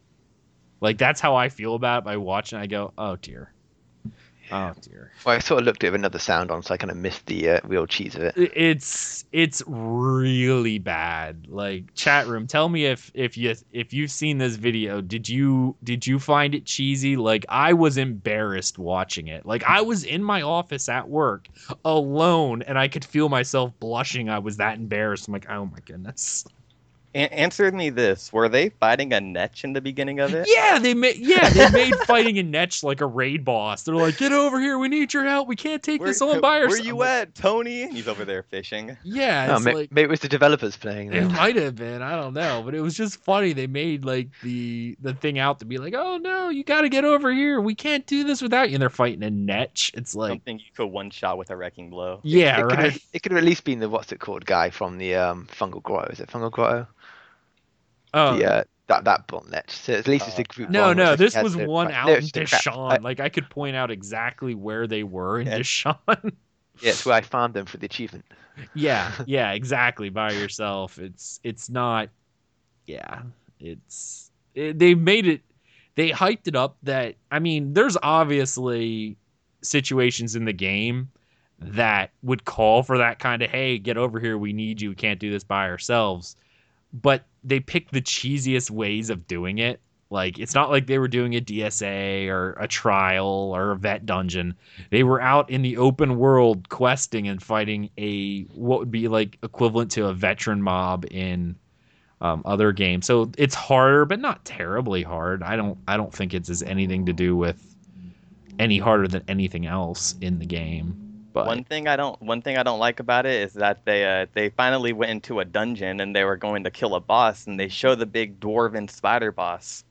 Like that's how I feel about it by watching. I go, oh dear. Oh dear. Well, I sort of looked at it with another sound on, so I kind of missed the uh, real cheese of it. It's it's really bad. Like chat room, tell me if if you if you've seen this video, did you did you find it cheesy? Like I was embarrassed watching it. Like I was in my office at work alone, and I could feel myself blushing. I was that embarrassed. I'm like, oh my goodness. A- answer me this: Were they fighting a Netch in the beginning of it? Yeah, they made yeah they made fighting a Netch like a raid boss. They're like, get over here, we need your help. We can't take where, this on by ourselves. Where you at, Tony? And he's over there fishing. Yeah, it's may- like maybe it was the developers playing. it might have been. I don't know, but it was just funny. They made like the the thing out to be like, oh no, you got to get over here. We can't do this without you. And they're fighting a Netch. It's like, Something you could one shot with a wrecking blow. yeah, it could right. have, it could have at least been the what's it called guy from the um, Fungal Grotto. Is it Fungal Grotto? Oh, the, uh, that that bonnet. So at least it's a group. No, no, this was one out in it's the crap. Deshaan. I- like I could point out exactly where they were in Yeah. Deshaan. yeah, it's where I found them for the achievement. yeah, yeah, exactly. By yourself, it's it's not. Yeah, it's it, they made it. They hyped it up that I mean, there's obviously situations in the game that would call for that kind of hey, get over here, we need you, we can't do this by ourselves. But they picked the cheesiest ways of doing it. Like it's not like they were doing a DSA or a trial or a vet dungeon. They were out in the open world questing and fighting a what would be like equivalent to a veteran mob in um, other games. So it's harder, but not terribly hard. I don't I don't think it's has anything to do with any harder than anything else in the game. But One thing I don't one thing I don't like about it is that they uh, they finally went into a dungeon and they were going to kill a boss and they show the big dwarven spider boss.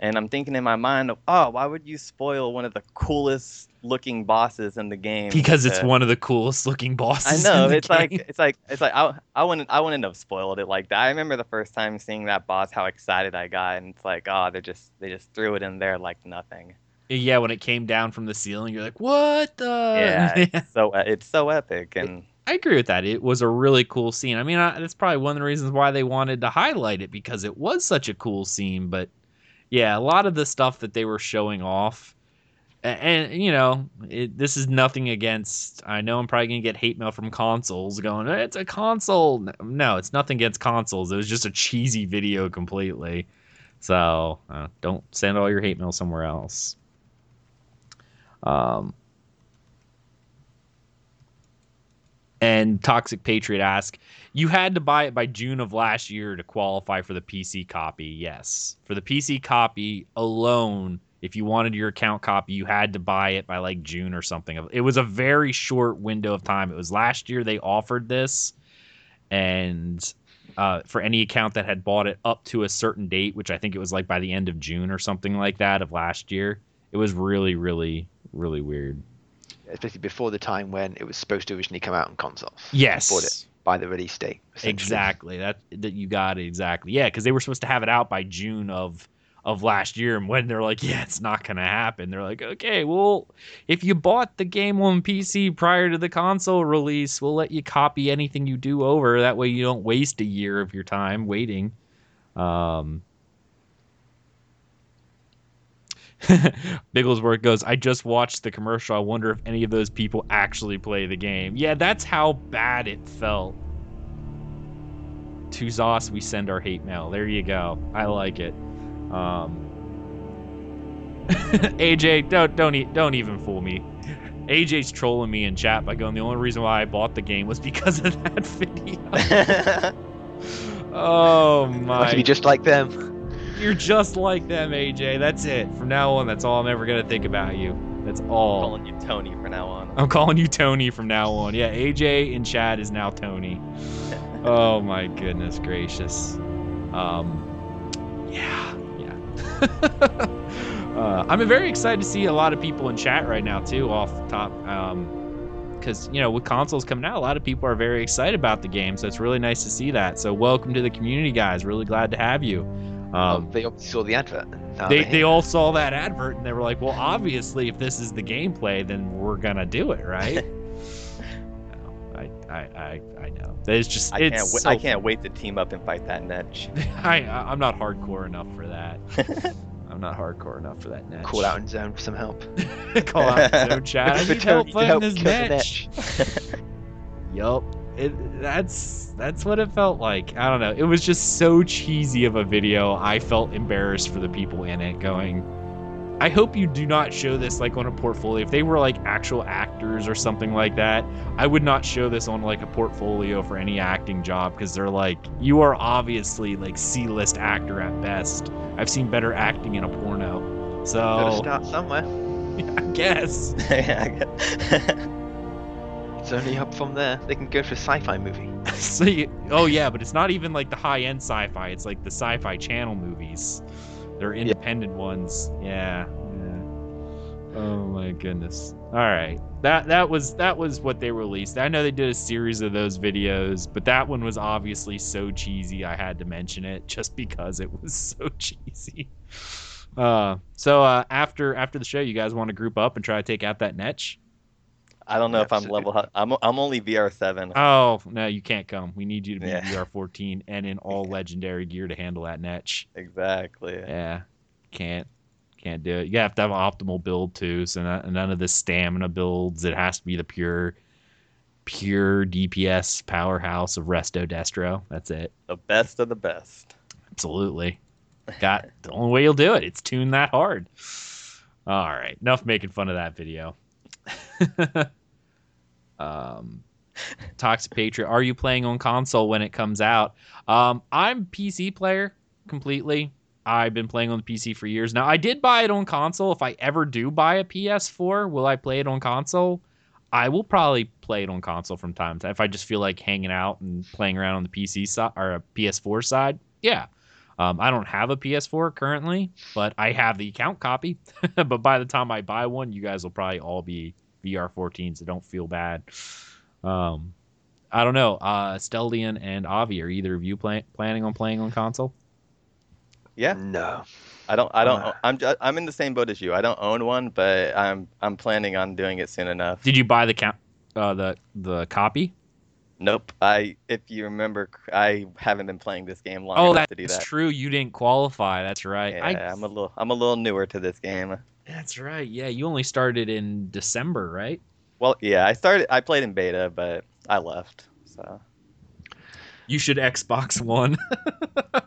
And I'm thinking in my mind, oh, why would you spoil one of the coolest looking bosses in the game? because it's one of the coolest looking bosses. I know it's like it's like it's like I I wouldn't I wouldn't have spoiled it like that. I remember the first time seeing that boss, how excited I got, and it's like oh they just they just threw it in there like nothing. Yeah, when it came down from the ceiling, you're like, what the? Yeah, it's so it's so epic, and I agree with that. It was a really cool scene. I mean, I, that's probably one of the reasons why they wanted to highlight it because it was such a cool scene. But yeah, a lot of the stuff that they were showing off, and, and you know, it, this is nothing against. I know I'm probably gonna get hate mail from consoles going, "It's a console." No, it's nothing against consoles. It was just a cheesy video completely. So uh, don't send all your hate mail somewhere else. Um, and Toxic Patriot ask, you had to buy it by June of last year to qualify for the PC copy. Yes. For the PC copy alone, if you wanted your account copy, you had to buy it by like June or something. It was a very short window of time. It was last year they offered this. And uh, for any account that had bought it up to a certain date, which I think it was like by the end of June or something like that of last year, it was really, really, really weird especially before the time when it was supposed to originally come out on consoles. Yes. Bought it by the release date. Exactly. That that you got it exactly. Yeah, because they were supposed to have it out by June of of last year, and when they're like, yeah, it's not gonna happen, they're like, okay, well, if you bought the game on PC prior to the console release, we'll let you copy anything you do over. That way, you don't waste a year of your time waiting. Um, Bigglesworth goes, I just watched the commercial. I wonder if any of those people actually play the game. Yeah, that's how bad it felt. To Zos, we send our hate mail. There you go. I like it. Um, AJ, don't don't don't even fool me. AJ's trolling me in chat by going, the only reason why I bought the game was because of that video. oh my! To be just like them. You're just like them, AJ. That's it. From now on, that's all I'm ever gonna think about you. That's all. I'm calling you Tony from now on. I'm calling you Tony from now on. Yeah, AJ in chat is now Tony. oh my goodness gracious. Um, yeah, yeah. uh, I'm very excited to see a lot of people in chat right now too. Off the top, um, because you know with consoles coming out, a lot of people are very excited about the game. So it's really nice to see that. So welcome to the community, guys. Really glad to have you. Um, they obviously saw the advert. They, they all saw that advert and they were like, well, obviously, if this is the gameplay, then we're gonna do it, right? I, I, I, I know. It's just I it's can't. so I can't wait to team up and fight that Netch. I, I'm not hardcore enough for that. I'm not hardcore enough for that Netch. Call out in zone for some help. Call out in zone chat. I need help playing this Netch. yup. It, that's that's what it felt like. I don't know. It was just so cheesy of a video. I felt embarrassed for the people in it going, I hope you do not show this like on a portfolio. If they were like actual actors or something like that, I would not show this on like a portfolio for any acting job because they're like, you are obviously like C-list actor at best. I've seen better acting in a porno. So Gotta start somewhere. I guess. It's only up from there. They can go for a sci-fi movie. so you, oh yeah, but it's not even like the high-end sci-fi. It's like the sci-fi channel movies. They're independent yeah. ones. Yeah. yeah. Oh my goodness. All right. That that was that was what they released. I know they did a series of those videos, but that one was obviously so cheesy. I had to mention it just because it was so cheesy. Uh, so uh, after after the show, you guys want to group up and try to take out that Netch? I don't know yeah, if I'm level. I'm I'm only VR seven. Oh no, you can't come. We need you to be yeah. VR fourteen and in all legendary gear to handle that Netch. Exactly. Yeah, can't can't do it. You have to have an optimal build too. So not, none of the stamina builds. It has to be the pure, pure DPS powerhouse of Resto Destro. That's it. The best of the best. Absolutely. Got the only way you'll do it. It's tuned that hard. All right, enough making fun of that video. um, Toxic Patriot, are you playing on console when it comes out? Um, I'm PC player completely. I've been playing on the PC for years now. I did buy it on console. If I ever do buy a PS4, will I play it on console? I will probably play it on console from time to time if I just feel like hanging out and playing around on the PC side or a PS4 side. Yeah. Um, I don't have a PS4 currently, but I have the account copy. but by the time I buy one, you guys will probably all be VR14s. So don't feel bad. Um, I don't know. Uh, Esteldian and Avi, are either of you play- planning on playing on console? Yeah. No. I don't. I don't. Uh, I'm. I'm in the same boat as you. I don't own one, but I'm. I'm planning on doing it soon enough. Did you buy the count? Uh, the the copy? Nope. I if you remember, I haven't been playing this game long Oh, enough to do that. Oh, that's true. You didn't qualify. That's right. Yeah, I, I'm a little I'm a little newer to this game. that's right. Yeah, you only started in December, right? Well, yeah, I started I played in beta, but I left. So You should Xbox One.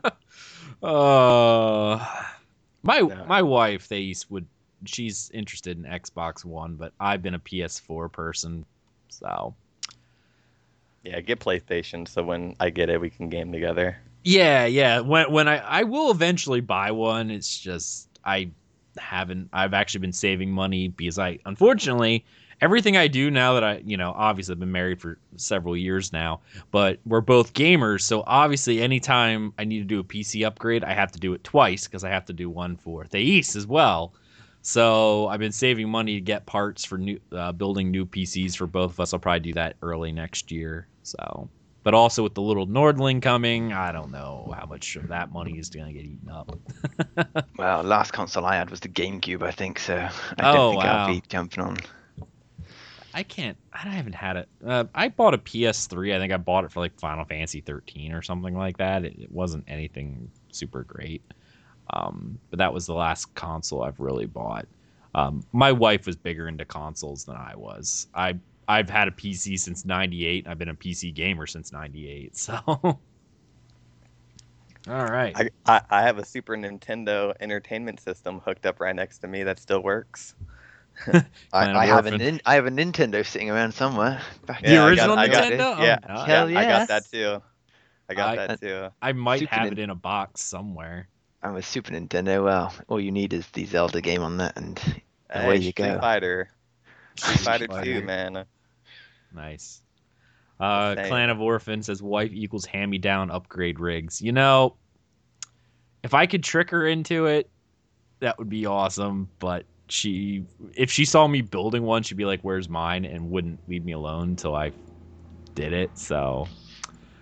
uh, my Yeah. my wife, they would. She's interested in Xbox One, but I've been a PS4 person, so yeah, get PlayStation. So when I get it, we can game together. yeah, yeah. When when I I will eventually buy one. It's just I haven't. I've actually been saving money because I unfortunately everything I do now that I you know obviously I've been married for several years now, but we're both gamers. So obviously anytime I need to do a PC upgrade, I have to do it twice because I have to do one for Thais as well. So I've been saving money to get parts for new uh, building new PCs for both of us. I'll probably do that early next year. So, but also with the little Nordling coming, I don't know how much of that money is going to get eaten up. Well, last console I had was the GameCube, I think. So I Oh, don't think wow. I'll be jumping on. I can't. I haven't had it. Uh, I bought a PS3. I think I bought it for like Final Fantasy 13 or something like that. It, it wasn't anything super great. Um, but that was the last console I've really bought. Um, my wife was bigger into consoles than I was. I I've had a PC since '98. I've been a PC gamer since '98. So, all right. I, I I have a Super Nintendo Entertainment System hooked up right next to me that still works. I, I have a Orphan. nin- I have a Nintendo sitting around somewhere. Back The I original got, I got, Nintendo? Yeah, Oh, Hell yeah, I got that too. I got I- that too. I might Super have Nin- it in a box somewhere. I'm a Super Nintendo. Well, all you need is the Zelda game on that, and away Hey, you Street go. Fighter. Street Fighter Fighter. 2, man. Nice. Uh, Clan of Orphans says wife equals hand me down upgrade rigs. You know, if I could trick her into it, that would be awesome. But she, if she saw me building one, she'd be like, "Where's mine?" and wouldn't leave me alone until I did it. So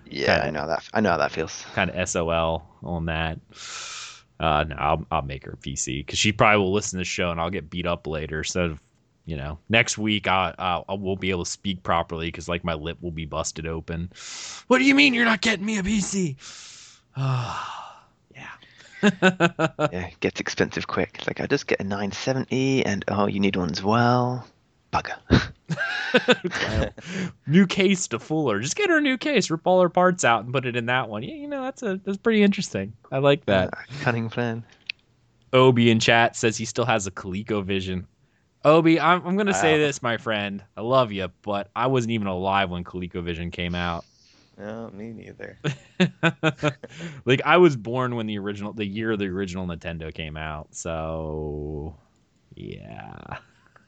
yeah, I Kinda. know that. I know how that feels. kind of SOL on that. Uh, no, I'll, I'll make her a PC because she probably will listen to the show and I'll get beat up later. So, you know, next week I, I, I won't be able to speak properly because like my lip will be busted open. What do you mean you're not getting me a PC? yeah. Yeah, it gets expensive quick. It's like I just get a 970, and oh, you need one as well. Bugger. new case to fool her. Just get her a new case, rip all her parts out, and put it in that one. Yeah, you know that's a that's pretty interesting. I like that. Ah, cunning plan. Obi in chat says he still has a ColecoVision. Obi, I'm, I'm gonna say this, my friend. I love you, but I wasn't even alive when ColecoVision came out. No, me neither. like I was born when the original, the year the original Nintendo came out. So, yeah.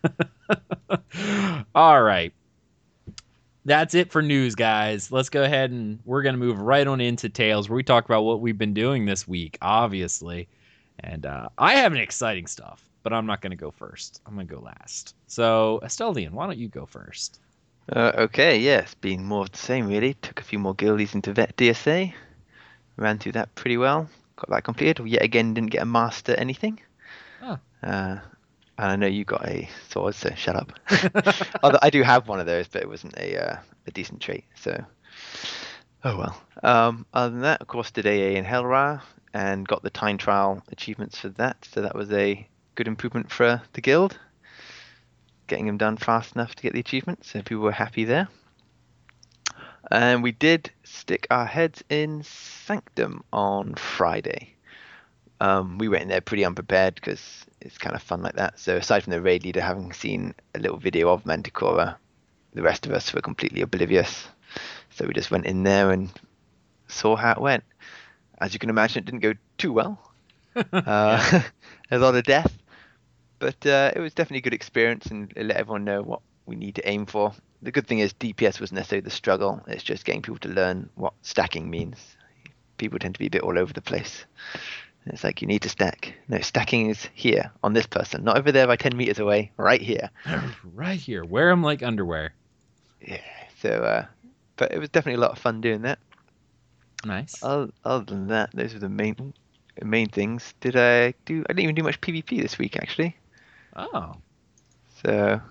All right. That's it for news, guys. Let's go ahead and we're going to move right on into Tales, where we talk about what we've been doing this week, obviously. And uh, I have an exciting stuff, but I'm not going to go first. I'm going to go last. So, Esteldian, why don't you go first? Uh, okay, yeah, it's been more of the same really. Took a few more guildies into Vet DSA. Ran through that pretty well. Got that completed. Yet again, didn't get a master anything. Oh. Uh, and I know you got a sword, so shut up. Although I do have one of those, but it wasn't a uh, a decent trait. So, oh well. Um, other than that, of course, did AA in Hel Ra and got the time trial achievements for that. So that was a good improvement for the guild getting them done fast enough to get the achievement, so people were happy there. And we did stick our heads in Sanctum on Friday. Um, we went in there pretty unprepared because it's kind of fun like that. So aside from the raid leader having seen a little video of Manticora, the rest of us were completely oblivious. So we just went in there and saw how it went. As you can imagine, it didn't go too well. uh, a lot of death, but uh, it was definitely a good experience and it let everyone know what we need to aim for. The good thing is DPS wasn't necessarily the struggle. It's just getting people to learn what stacking means. People tend to be a bit all over the place. It's like you need to stack. No, stacking is here on this person, not over there by 10 meters away, right here. right here. Wear them like underwear. Yeah. So, uh, but it was definitely a lot of fun doing that. Nice. Other, other than that, those were the main main things. Did I do? I didn't even do much PvP this week actually. Oh. So,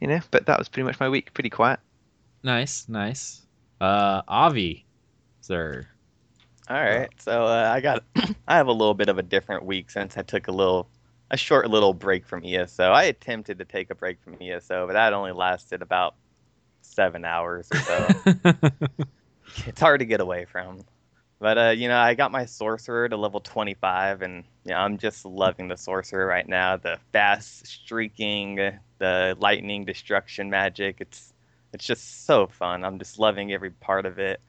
you know, but that was pretty much my week. Pretty quiet. Nice, nice. Uh, Avi, sir. All right, so uh, I got I have a little bit of a different week since I took a little a short little break from ESO. I attempted to take a break from ESO, but that only lasted about seven hours or so. it's hard to get away from. But uh, you know, I got my sorcerer to level 25, and you know, I'm just loving the sorcerer right now. The fast streaking, the lightning destruction magic. It's it's just so fun. I'm just loving every part of it.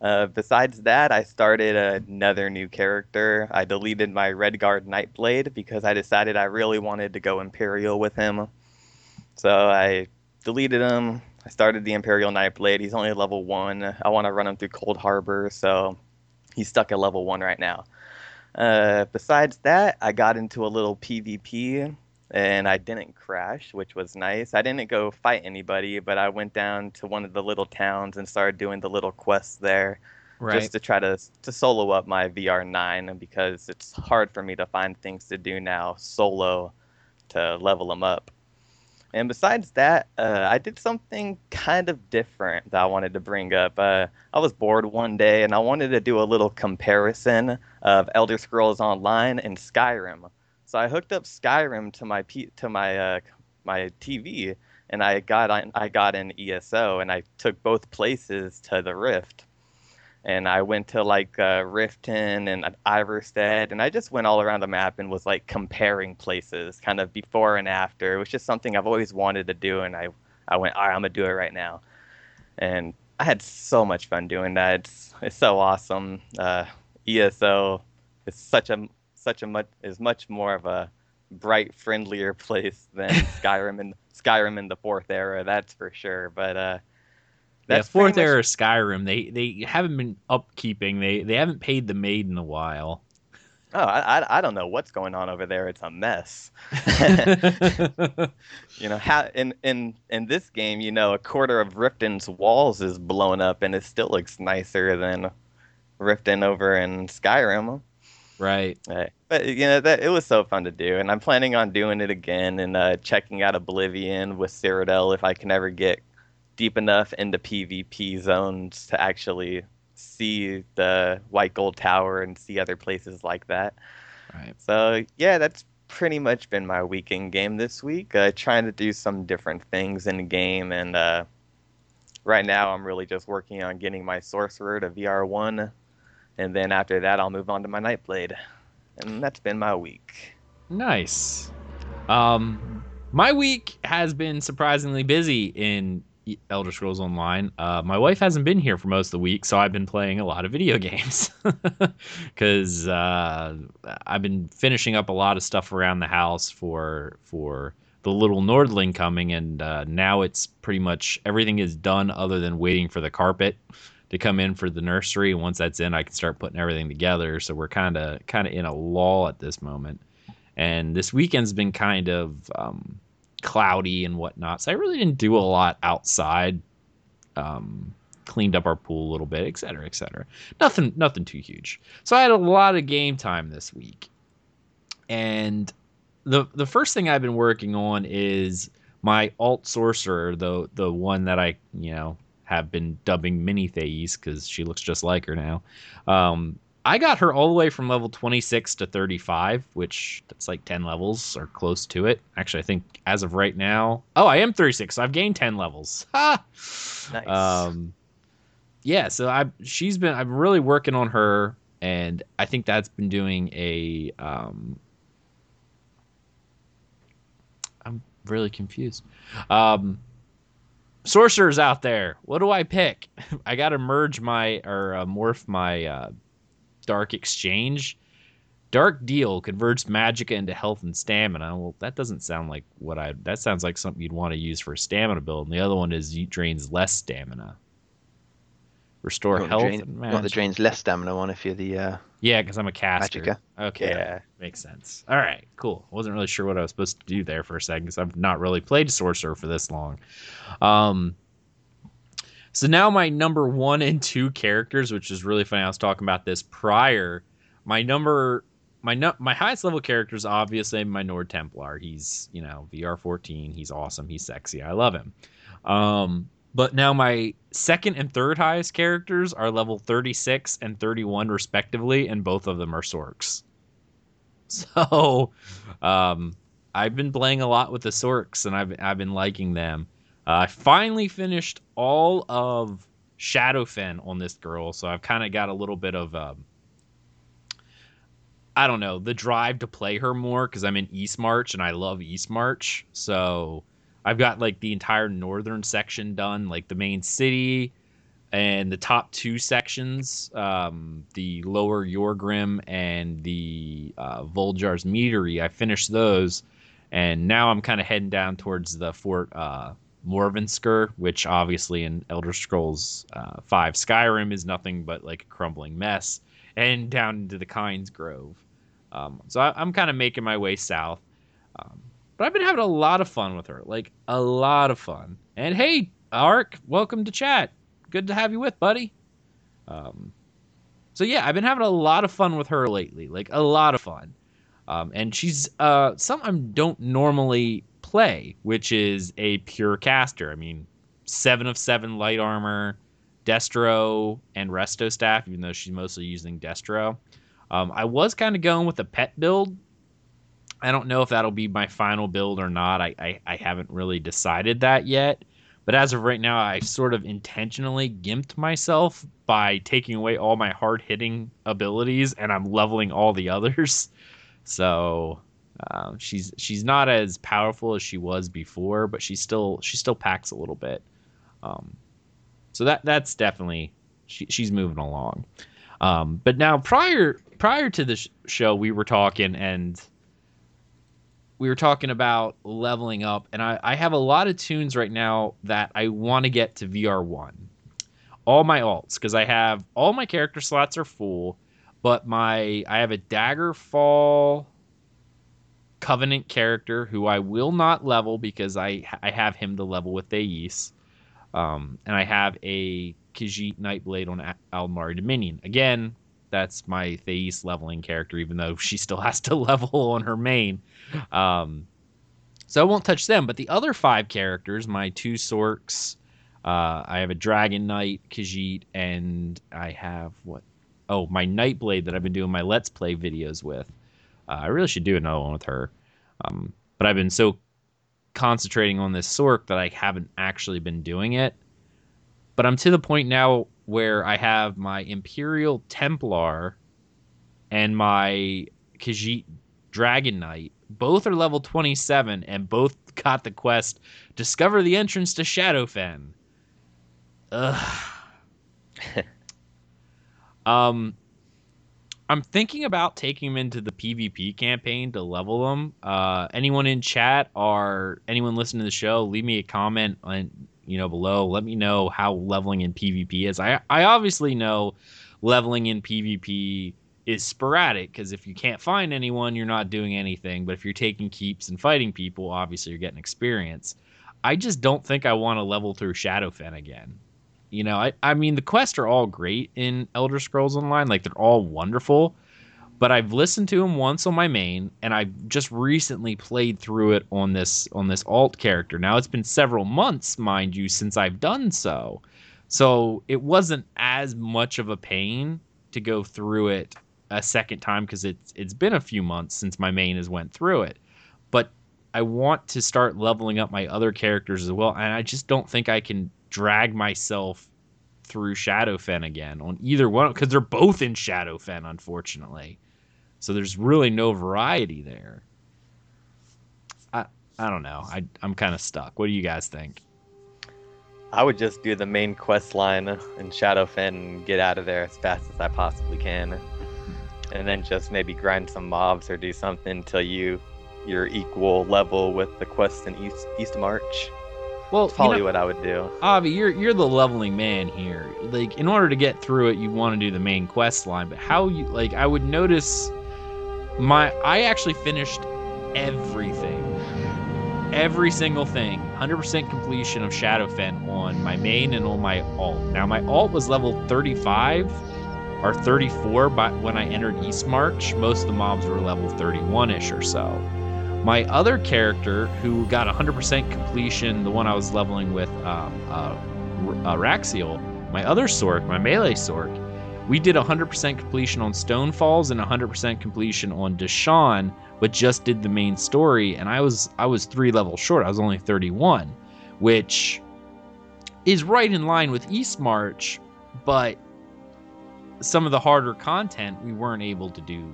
Uh, besides that, I started another new character. I deleted my Redguard Nightblade because I decided I really wanted to go Imperial with him. So I deleted him. I started the Imperial Nightblade. He's only level one. I want to run him through Coldharbour, so he's stuck at level one right now. Uh, besides that, I got into a little PvP and I didn't crash, which was nice. I didn't go fight anybody, but I went down to one of the little towns and started doing the little quests there, Right. just to try to to solo up my VR9 because it's hard for me to find things to do now solo to level them up. And besides that, uh, I did something kind of different that I wanted to bring up. Uh, I was bored one day and I wanted to do a little comparison of Elder Scrolls Online and Skyrim. So I hooked up Skyrim to my P- to my uh, my TV, and I got on I got an ESO, and I took both places to the Rift, and I went to like uh, Riften and Ivarstead, and I just went all around the map and was like comparing places, kind of before and after. It was just something I've always wanted to do, and I I went, all right, I'm gonna do it right now, and I had so much fun doing that. It's it's so awesome. Uh, ESO is such a such a much is much more of a bright, friendlier place than Skyrim and Skyrim in the fourth era. That's for sure. But uh, yeah, fourth much- era Skyrim. They they haven't been upkeeping. They they haven't paid the maid in a while. Oh, I, I I don't know what's going on over there. It's a mess. you know, how in in in this game, you know, a quarter of Riften's walls is blown up, and it still looks nicer than Riften over in Skyrim. right. Right. But you know that it was so fun to do, and I'm planning on doing it again and uh, checking out Oblivion with Cyrodiil if I can ever get deep enough into PvP zones to actually see the White Gold Tower and see other places like that. Right. So yeah, that's pretty much been my weekend game this week. Uh, trying to do some different things in the game, and uh, right now I'm really just working on getting my sorcerer to VR one, and then after that I'll move on to my Nightblade, and that's been my week. Nice. Um, my week has been surprisingly busy in Elder Scrolls Online. Uh, my wife hasn't been here for most of the week, so I've been playing a lot of video games because uh, I've been finishing up a lot of stuff around the house for for the little Nordling coming, and uh, now it's pretty much everything is done other than waiting for the carpet to come in for the nursery. And once that's in, I can start putting everything together. So we're kind of kind of in a lull at this moment and this weekend's been kind of um, cloudy and whatnot. So I really didn't do a lot outside. Um, cleaned up our pool a little bit, et cetera, et cetera. Nothing, nothing too huge. So I had a lot of game time this week, and the the first thing I've been working on is my alt sorcerer, the the one that I you know have been dubbing Mini Thais because she looks just like her now. Um, I got her all the way from level 26 to 35, which that's like 10 levels or close to it. Actually, I think as of right now, oh, I am 36. So I've gained 10 levels. Ha! Nice. Um, yeah, so I she's been I'm really working on her, and I think that's been doing a. Um, I'm really confused. Um, sorcerers out there, what do I pick? I got to merge my or uh, morph my uh, Dark Exchange. Dark Deal converts magicka into health and stamina. Well, that doesn't sound like what I. That sounds like something you'd want to use for a stamina build. And the other one is you drains less stamina. Restore You health drain, and you want the drains less stamina one if you're the uh, Yeah, because I'm a caster. Magicka. Okay, Yeah. makes sense. All right, cool. Wasn't really sure what I was supposed to do there for a second because I've not really played sorcerer for this long. Um, so now my number one and two characters, which is really funny. I was talking about this prior. My number, my my highest level character is obviously my Nord Templar. He's you know VR 14. He's awesome. He's sexy. I love him. Um, But now my second and third highest characters are level 36 and 31 respectively, and both of them are Sorcs. So, um, I've been playing a lot with the Sorcs, and I've I've been liking them. Uh, I finally finished all of Shadowfen on this girl, so I've kind of got a little bit of um, I don't know the drive to play her more because I'm in Eastmarch and I love Eastmarch. So I've got like the entire northern section done, like the main city and the top two sections, um, the lower Yorgrim and the uh, Voljar's Meadery. I finished those, and now I'm kind of heading down towards the Fort uh, Morvunskar, which obviously in Elder Scrolls uh, 5 Skyrim is nothing but like a crumbling mess, and down into the Kynes Grove. Um, so I, am kind of making my way south. Um, but I've been having a lot of fun with her, like a lot of fun. And hey, Ark, welcome to chat. Good to have you with, buddy. Um, so yeah, I've been having a lot of fun with her lately, like a lot of fun. Um, and she's uh, something I don't normally play, which is a pure caster. I mean, seven of seven light armor, Destro, and Resto staff, even though she's mostly using Destro. Um, I was kind of going with a pet build. I don't know if that'll be my final build or not. I, I, I haven't really decided that yet. But as of right now, I sort of intentionally gimped myself by taking away all my hard hitting abilities and I'm leveling all the others. So uh, she's she's not as powerful as she was before, but she still she still packs a little bit. Um, so that that's definitely she, she's moving along. Um, but now prior prior to the sh- show, we were talking and we were talking about leveling up, and I, I have a lot of tunes right now that I want to get to VR one. All my alts because I have all my character slots are full, but my I have a Daggerfall Covenant character who I will not level because I I have him to level with Thais. Um, and I have a Khajiit Nightblade on Aldmeri Dominion. Again, that's my Thais leveling character, even though she still has to level on her main. Um, so I won't touch them. But the other five characters, my two Sorcs, uh, I have a Dragon Knight, Khajiit, and I have what? Oh, my Nightblade that I've been doing my Let's Play videos with. Uh, I really should do another one with her. Um, but I've been so concentrating on this Sorc that I haven't actually been doing it. But I'm to the point now where I have my Imperial Templar and my Khajiit Dragon Knight. Both are level 27 and both got the quest Discover the entrance to Shadowfen. Ugh. um, I'm thinking about taking them into the PvP campaign to level them. Uh, anyone in chat or anyone listening to the show, leave me a comment on you know below. Let me know how leveling in PvP is. I I obviously know leveling in PvP is sporadic because if you can't find anyone, you're not doing anything. But if you're taking keeps and fighting people, obviously you're getting experience. I just don't think I want to level through Shadowfen again. You know, I, I mean, the quests are all great in Elder Scrolls Online. Like, they're all wonderful. But I've listened to them once on my main, and I just recently played through it on this on this alt character. Now it's been several months, mind you, since I've done so, so it wasn't as much of a pain to go through it a second time because it's it's been a few months since my main has went through it. But I want to start leveling up my other characters as well, and I just don't think I can drag myself through Shadowfen again on either one because they're both in Shadowfen, unfortunately. So there's really no variety there. I I don't know. I I'm kind of stuck. What do you guys think? I would just do the main quest line in Shadowfen and get out of there as fast as I possibly can. And then just maybe grind some mobs or do something until you you're equal level with the quest in East Eastmarch. Well, That's probably you know, what I would do. Avi, you're you're the leveling man here. Like, in order to get through it, you want to do the main quest line. But how you like? I would notice my I actually finished everything, every single thing, 100% completion of Shadowfen on my main and on my alt. Now my alt was level 35 or 34, but when I entered Eastmarch, most of the mobs were level 31ish or so. My other character, who got 100% completion, the one I was leveling with, um, uh, uh, my other Sorc, my melee Sorc, we did 100% completion on Stonefalls and 100% completion on Deshaan, but just did the main story, and I was I was three levels short. I was only 31, which is right in line with Eastmarch, but some of the harder content we weren't able to do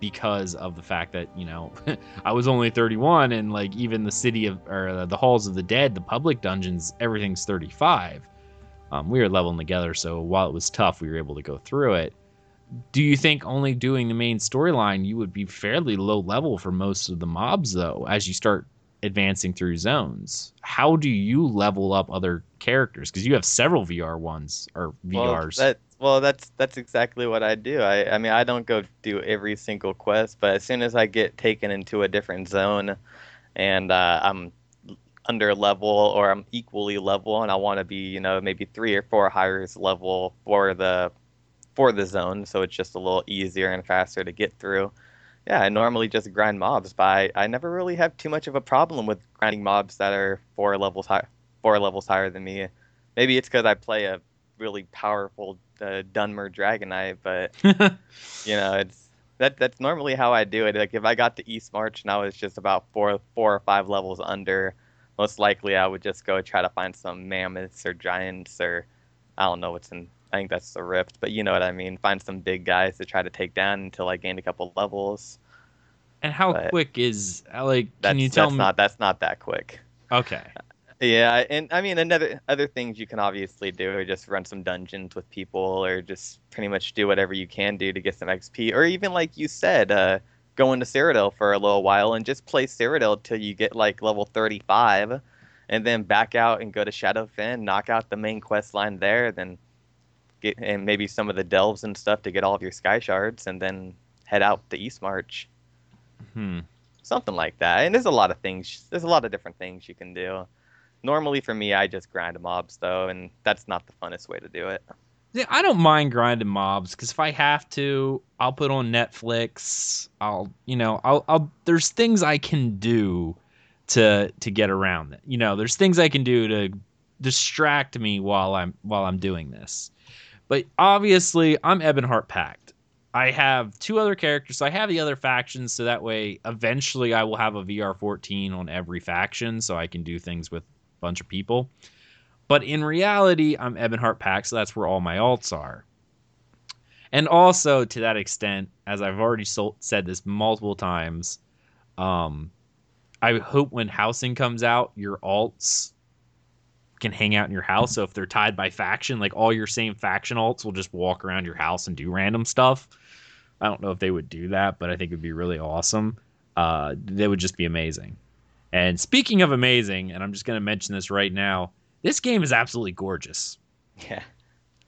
because of the fact that you know I was only 31 and like even the city of or the halls of the dead the public dungeons everything's 35 um, we were leveling together so while it was tough we were able to go through it. Do you think only doing the main storyline you would be fairly low level for most of the mobs though as you start advancing through zones? How do you level up other characters? Because you have several vr ones or vrs well, that well, that's that's exactly what I do. I I mean, I don't go do every single quest, but as soon as I get taken into a different zone, and uh, I'm under level or I'm equally level, and I want to be, you know, maybe three or four higher level for the for the zone, so it's just a little easier and faster to get through. Yeah, I normally just grind mobs, but I, I never really have too much of a problem with grinding mobs that are four levels high, four levels higher than me. Maybe it's because I play a really powerful uh, Dunmer Dragon Knight, but you know, it's that that's normally how I do it. Like if I got to Eastmarch and I was just about four four or five levels under, most likely I would just go try to find some mammoths or giants or I don't know what's in. I think that's the rift, but you know what I mean. Find some big guys to try to take down until I gained a couple levels. And how but quick is like? Can you tell that's me? Not that's not that quick. Okay. Yeah, and I mean, another other things you can obviously do are just run some dungeons with people, or just pretty much do whatever you can do to get some XP, or even like you said, uh, go into Cyrodiil for a little while and just play Cyrodiil till you get like level 35, and then back out and go to Shadowfen, knock out the main quest line there, then get and maybe some of the delves and stuff to get all of your sky shards, and then head out to Eastmarch. Hmm. Something like that, and there's a lot of things. There's a lot of different things you can do normally for me, I just grind mobs though, and that's not the funnest way to do it. Yeah, I don't mind grinding mobs because if I have to, I'll put on Netflix. I'll, you know, I'll, I'll. There's things I can do to to get around it. You know, there's things I can do to distract me while I'm while I'm doing this. But obviously, I'm Ebonheart Pact. I have two other characters. So I have the other factions, so that way, eventually, I will have a VR 14 on every faction, so I can do things with bunch of people. But in reality, I'm Ebonheart Pact, so that's where all my alts are. And also, to that extent, as I've already so- said this multiple times, um, I hope when housing comes out, your alts can hang out in your house. So if they're tied by faction, like all your same faction alts will just walk around your house and do random stuff. I don't know if they would do that, but I think it'd be really awesome. Uh, they would just be amazing. And speaking of amazing, and I'm just going to mention this right now, this game is absolutely gorgeous. Yeah.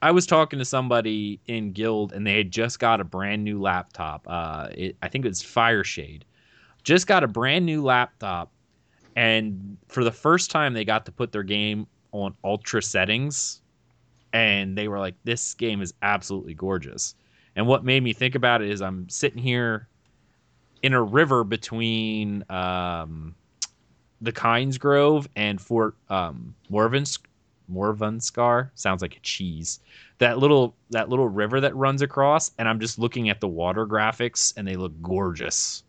I was talking to somebody in Guild, and they had just got a brand new laptop. Uh, it, I think it's Fireshade. Just got a brand new laptop, and for the first time, they got to put their game on ultra settings, and they were like, "This game is absolutely gorgeous." And what made me think about it is I'm sitting here in a river between um, the Kynes Grove and Fort um, sounds like a cheese. That little that little river that runs across, and I'm just looking at the water graphics, and they look gorgeous.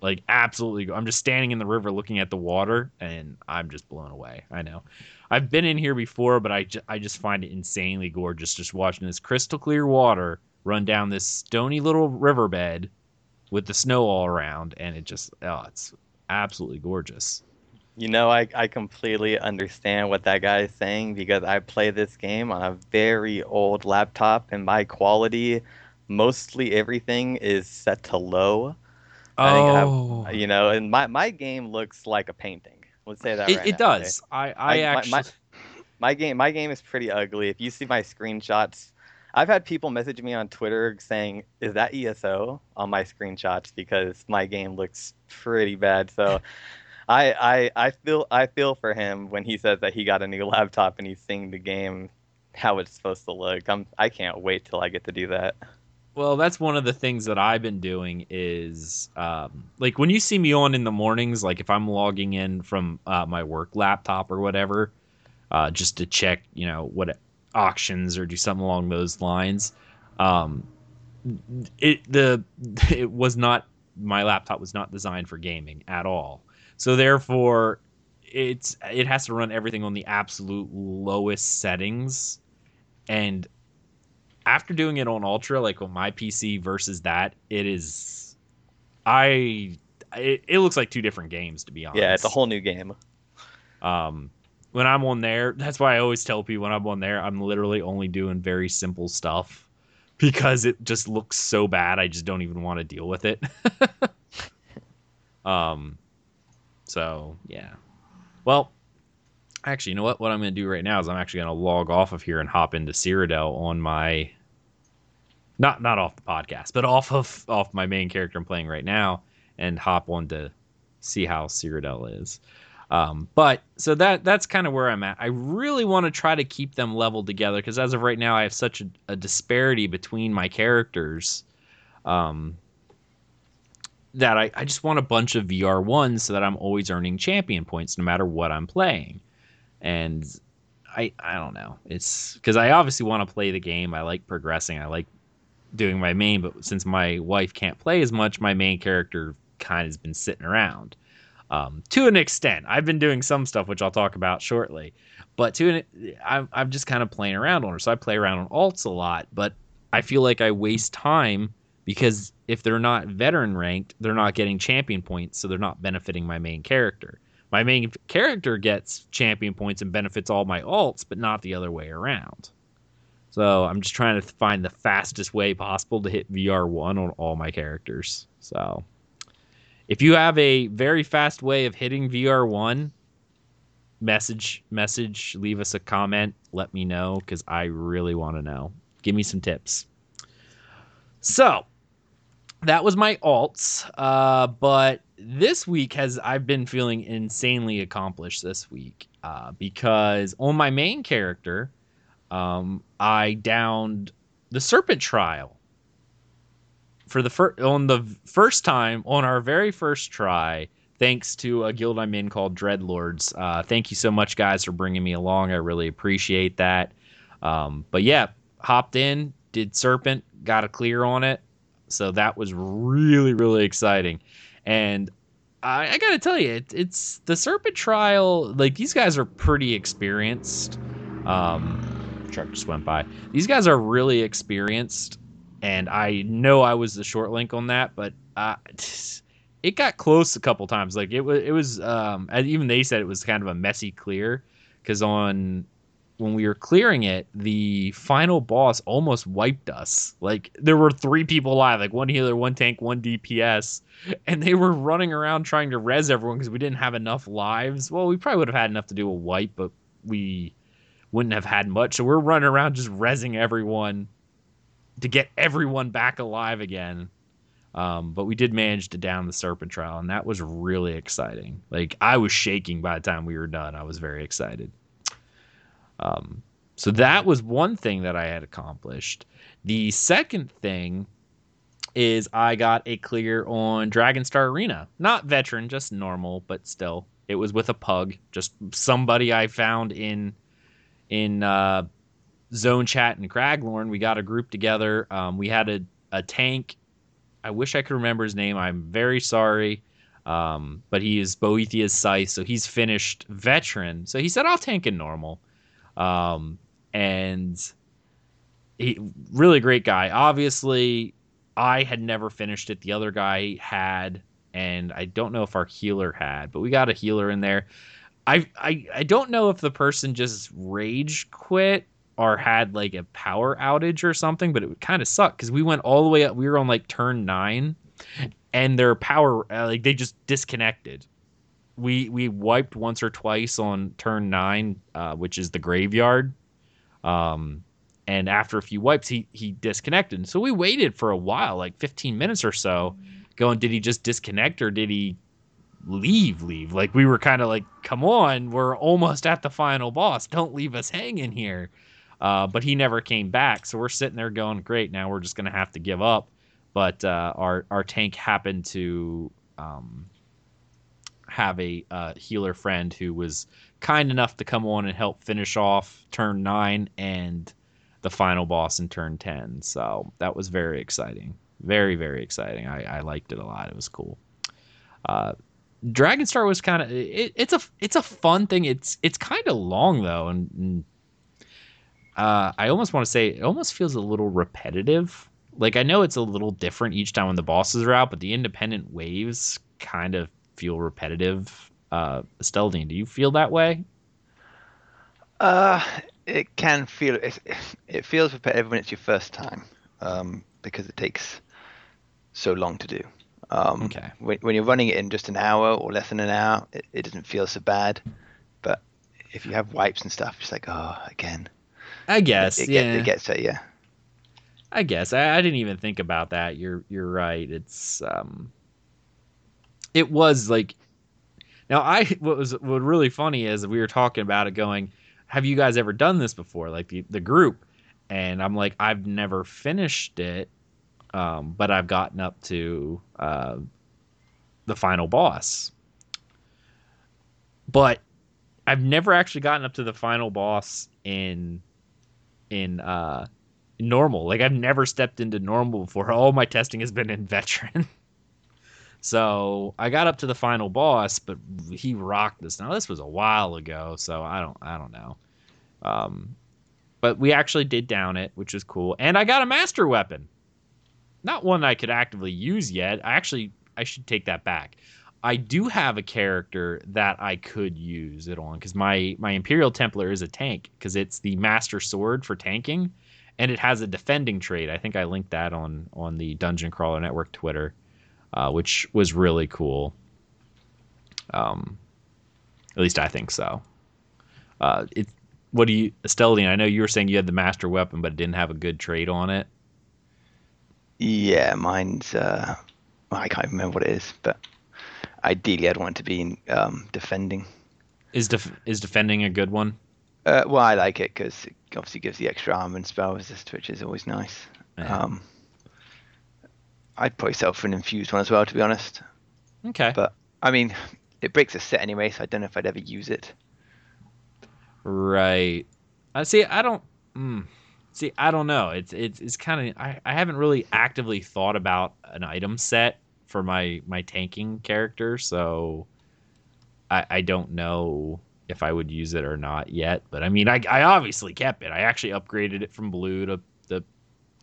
Like absolutely, I'm just standing in the river looking at the water, and I'm just blown away. I know, I've been in here before, but I, I just find it insanely gorgeous just watching this crystal clear water run down this stony little riverbed with the snow all around, and it just oh, it's absolutely gorgeous. You know, I, I completely understand what that guy is saying because I play this game on a very old laptop and my quality, mostly everything is set to low. Oh. I you know, and my, my game looks like a painting. Let's say that it, right it now, does. Okay? I, I, I actually. My, my, my game my game is pretty ugly. If you see my screenshots, I've had people message me on Twitter saying, "Is that ESO?" on my screenshots because my game looks pretty bad. So, I I I feel I feel for him when he says that he got a new laptop and he's seeing the game how it's supposed to look. I'm I can't wait till I get to do that. Well, that's one of the things that I've been doing is um, like when you see me on in the mornings, like if I'm logging in from uh, my work laptop or whatever, uh, just to check, you know, what auctions or do something along those lines. Um, it the it was not my laptop was not designed for gaming at all. So therefore, it's it has to run everything on the absolute lowest settings, and after doing it on ultra, like on my PC versus that, it is, I it, it looks like two different games to be honest. Yeah, it's a whole new game. Um, when I'm on there, that's why I always tell people when I'm on there, I'm literally only doing very simple stuff because it just looks so bad. I just don't even want to deal with it. um, so yeah. Well, actually, you know what? What I'm going to do right now is I'm actually going to log off of here and hop into Cyrodiil on my not not off the podcast, but off of off my main character I'm playing right now and hop on to see how Cyrodiil is. Um, but so that that's kind of where I'm at. I really want to try to keep them leveled together because as of right now, I have such a, a disparity between my characters um, that I, I just want a bunch of VR ones so that I'm always earning champion points no matter what I'm playing. And I I don't know. It's because I obviously want to play the game. I like progressing. I like doing my main, but since my wife can't play as much, my main character kind of has been sitting around um, to an extent. I've been doing some stuff which I'll talk about shortly, but to an, I'm I'm just kind of playing around on her. So I play around on alts a lot, but I feel like I waste time because if they're not veteran ranked, they're not getting champion points, so they're not benefiting my main character. My main character gets champion points and benefits all my alts, but not the other way around. So I'm just trying to find the fastest way possible to hit VR1 on all my characters. So if you have a very fast way of hitting VR1, message message leave us a comment, let me know cuz I really want to know. Give me some tips. So, that was my alts. Uh, but this week has I've been feeling insanely accomplished this week uh, because on my main character, um, I downed the Serpent Trial for the first on the first time on our very first try. Thanks to a guild I'm in called Dreadlords. Uh, thank you so much, guys, for bringing me along. I really appreciate that. Um, but yeah, hopped in, did Serpent, got a clear on it. So that was really, really exciting. And I, I got to tell you, it, it's the Serpent Trial. Like these guys are pretty experienced. Um, truck just went by. These guys are really experienced, and I know I was the short link on that, but uh, it got close a couple times. Like it was, it was. Um, even they said it was kind of a messy clear because on when we were clearing it, the final boss almost wiped us. Like there were three people alive, like one healer, one tank, one DPS, and they were running around trying to res everyone because we didn't have enough lives. Well, we probably would have had enough to do a wipe, but we wouldn't have had much. So we're running around just resing everyone to get everyone back alive again. Um, but we did manage to down the serpent trial, and that was really exciting. Like I was shaking by the time we were done. I was very excited. Um, so that was one thing that I had accomplished. The second thing is I got a clear on Dragon Star Arena. Not veteran, just normal, but still. It was with a pug, just somebody I found in in uh, Zone Chat and Craglorn. We got a group together. Um, we had a, a tank. I wish I could remember his name. I'm very sorry. Um, but he is Boethiah's Scythe, so he's finished veteran. So he said, I'll tank in normal. Um, and he really great guy. Obviously, I had never finished it. The other guy had, and I don't know if our healer had, but we got a healer in there. I I I don't know if the person just rage quit or had like a power outage or something, but it would kind of suck because we went all the way up. We were on like turn nine, and their power uh, like they just disconnected we we wiped once or twice on turn nine, uh, which is the graveyard. Um, and after a few wipes, he he disconnected. So we waited for a while, like 15 minutes or so, going, did he just disconnect or did he leave? Leave? Like we were kind of like, come on, we're almost at the final boss. Don't leave us hanging here. Uh, but he never came back. So we're sitting there going, great. Now we're just gonna have to give up. But uh, our our tank happened to um, have a uh, healer friend who was kind enough to come on and help finish off turn nine and the final boss in turn 10. So that was very exciting. Very, very exciting. I, I liked it a lot. It was cool. Uh, Dragonstar was kind of it, it's a it's a fun thing. It's it's kind of long though, and, and uh, I almost want to say it almost feels a little repetitive. Like I know it's a little different each time when the bosses are out, but the independent waves kind of feel repetitive. Uh, do you feel that way? Uh, it can feel it. It feels repetitive when it's your first time, um, because it takes so long to do. Um, Okay. When, when you're running it in just an hour or less than an hour, it, it doesn't feel so bad. But if you have wipes and stuff, it's like, oh, again. I guess. It, yeah. get, it gets at you. I guess I, I didn't even think about that. You're you're right. It's um, it was like, now I what was what really funny is we were talking about it, going, have you guys ever done this before? Like the the group, and I'm like, I've never finished it, um, but I've gotten up to uh, the final boss, but I've never actually gotten up to the final boss in in uh normal. Like I've never stepped into normal before. All my testing has been in veteran. so I got up to the final boss, but he rocked this. Now this was a while ago, so I don't I don't know. Um, but we actually did down it, which was cool, and I got a master weapon. Not one I could actively use yet. I actually I should take that back. I do have a character that I could use it on because my my Imperial Templar is a tank because it's the master sword for tanking and it has a defending trait. I think I linked that on on the Dungeon Crawler Network Twitter, uh, which was really cool. Um, at least I think so. Uh, it. What do you, Esteldian? I know you were saying you had the master weapon, but it didn't have a good trait on it. Yeah, mine's. Uh, I can't remember what it is, but ideally, I'd want to be in um, defending. Is def- is defending a good one? Uh, well, I like it because it obviously gives the extra armor and spell resist, which is always nice. Yeah. Um, I'd probably settle for an infused one as well, to be honest. Okay. But I mean, it breaks a set anyway, so I don't know if I'd ever use it. Right. I see. I don't. Mm, see. I don't know. It's it's it's kind of. I, I haven't really actively thought about an item set for my my tanking character, so I I don't know if I would use it or not yet. But I mean, I I obviously kept it. I actually upgraded it from blue to the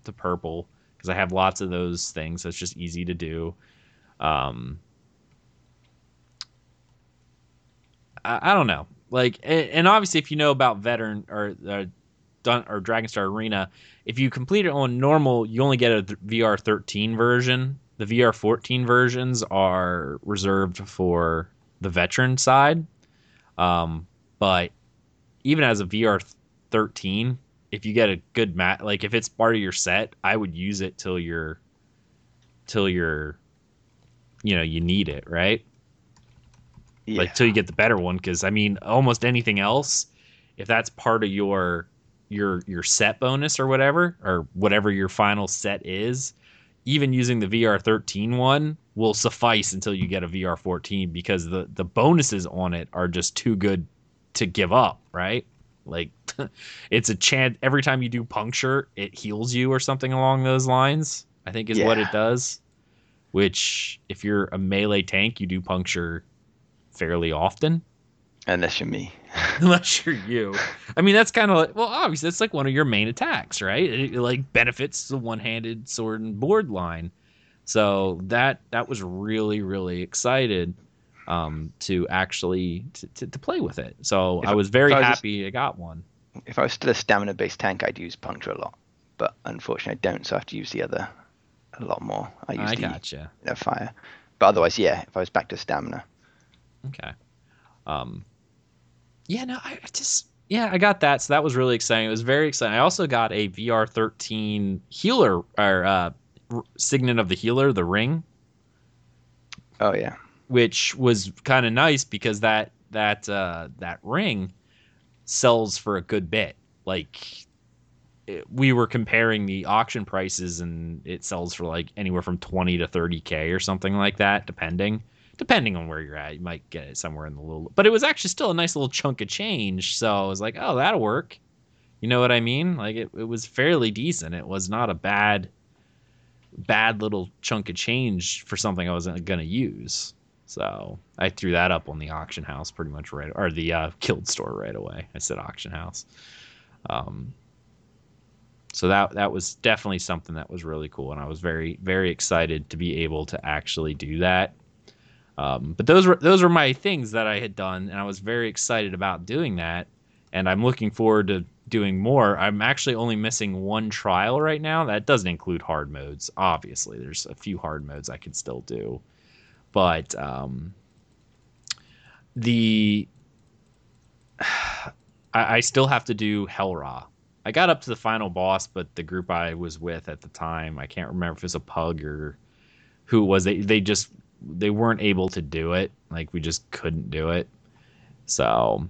to purple because I have lots of those things. So it's just easy to do. Um. I, don't know. Like, and, obviously, if you know about veteran or uh, Dun- or Dragonstar Arena, if you complete it on normal, you only get a th- VR 13 version. The VR 14 versions are reserved for the veteran side. Um, but even as a VR 13, if you get a good mat, like if it's part of your set, I would use it till you're, till you're, you know, you need it, right? Yeah. like till you get the better one because i mean almost anything else if that's part of your your your set bonus or whatever or whatever your final set is even using the vr 13 one will suffice until you get a vr 14 because the the bonuses on it are just too good to give up right? Like it's a chance every time you do puncture it heals you or something along those lines i think is what it does which if you're a melee tank you do puncture fairly often Unless you're me. unless you're you. I mean, that's kind of like, well, obviously, that's like one of your main attacks, right? It, it, like benefits the one-handed sword and board line. So that that was really really excited um, to actually to, to, to play with it. So If I was very I was just- happy I got one. If I was still a stamina-based tank, I'd use puncture a lot. But unfortunately, I don't, so I have to use the other a lot more. I use I the gotcha. you know, fire. But otherwise, yeah, if I was back to stamina. Okay. Um, yeah, no, I just yeah, I got that. So that was really exciting. It was very exciting. I also got a VR 13 healer or uh, signet of the healer, the ring. Oh yeah. which was kind of nice because that that uh, that ring sells for a good bit. Like it, we were comparing the auction prices, and it sells for like anywhere from twenty to thirty k or something like that, depending depending on where you're at, you might get it somewhere in the little. But it was actually still a nice little chunk of change, so I was like, oh, that'll work. You know what I mean? Like it, it was fairly decent. It was not a bad, bad little chunk of change for something I wasn't gonna use. So I threw that up on the auction house pretty much right, or the uh, Guild store right away. I said auction house. Um, so that that was definitely something that was really cool, and I was very very excited to be able to actually do that. Um, but those were those were my things that I had done, and I was very excited about doing that. And I'm looking forward to doing more. I'm actually only missing one trial right now. That doesn't include hard modes. Obviously, there's a few hard modes I can still do, but um, the I, I still have to do Hel Ra I got up to the final boss, but the group I was with at the time, I can't remember if it was a pug or who it was. They they just they weren't able to do it. Like we just couldn't do it. So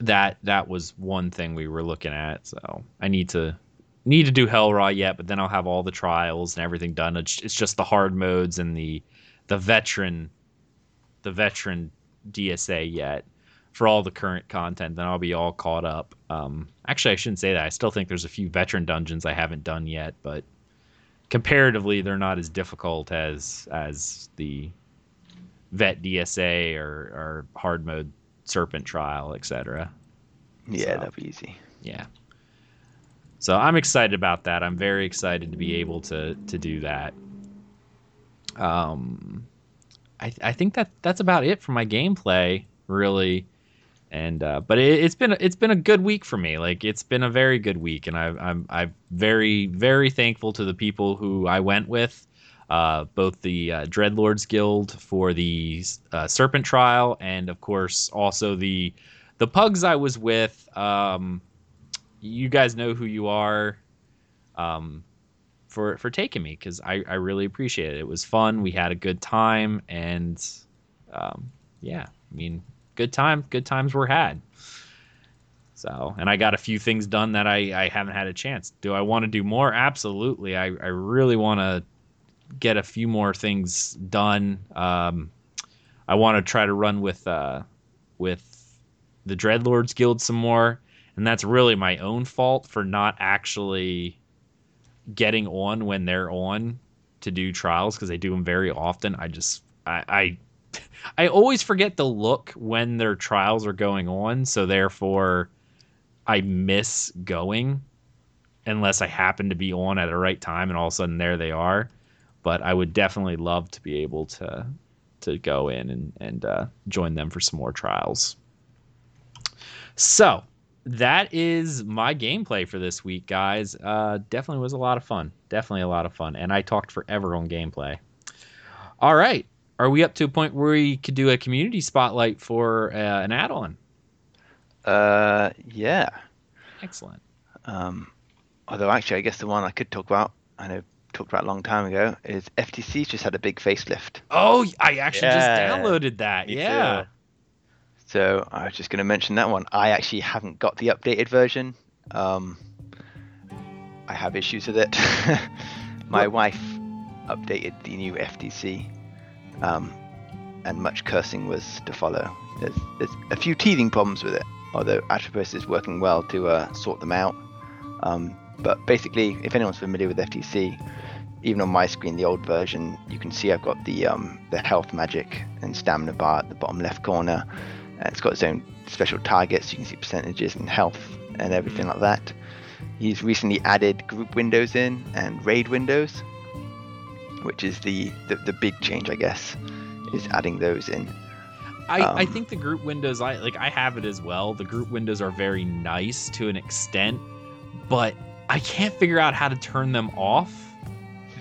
that that was one thing we were looking at. So I need to need to do Hel Ra yet, but then I'll have all the trials and everything done. It's, it's just the hard modes and the the veteran the veteran DSA yet for all the current content, then I'll be all caught up. Um, actually, I shouldn't say that. I still think there's a few veteran dungeons I haven't done yet, but comparatively, they're not as difficult as as the vet DSA or, or hard mode serpent trial, etc. Yeah, so, that'd be easy. Yeah. So I'm excited about that. I'm very excited to be able to to do that. Um, I I think that that's about it for my gameplay. Really, and uh, but it, has been it's been a good week for me. Like it's been a very good week, and I, I'm I'm very very thankful to the people who I went with, uh, both the uh, Dreadlords Guild for the uh, Serpent Trial, and of course also the the pugs I was with. Um, you guys know who you are. Um, for for taking me because I, I really appreciate it. It was fun. We had a good time, and um, yeah, I mean good time, good times were had. So, and I got a few things done that I, I haven't had a chance. Do I want to do more? Absolutely. I, I really want to get a few more things done. Um, I want to try to run with uh, with the Dreadlords Guild some more, and that's really my own fault for not actually getting on when they're on to do trials because they do them very often. I just I, I I always forget to look when their trials are going on, so therefore I miss going unless I happen to be on at the right time and all of a sudden there they are. But I would definitely love to be able to to go in and and uh, join them for some more trials. So that is my gameplay for this week, guys. Uh, definitely was a lot of fun. Definitely a lot of fun, and I talked forever on gameplay. All right, are we up to a point where we could do a community spotlight for uh, an add-on? Uh, yeah. Excellent. Um, although actually, I guess the one I could talk about, I know talked about a long time ago, is FTC just had a big facelift. Oh, I actually yeah. just downloaded that. Me yeah. Too. So I was just going to mention that one. I actually haven't got the updated version. Um, I have issues with it. My what? wife updated the new FTC um, and much cursing was to follow. There's, there's, a few teething problems with it, although Atropos is working well to uh, sort them out. Um, but basically, if anyone's familiar with FTC, even on my screen, the old version, you can see I've got the um, the health magic and stamina bar at the bottom left corner. And it's got its own special targets. You can see percentages and health and everything like that. He's recently added group windows in and raid windows, which is the, the, the big change, I guess, is adding those in. I, um, I think the group windows I like I have it as well. The group windows are very nice to an extent, but I can't figure out how to turn them off.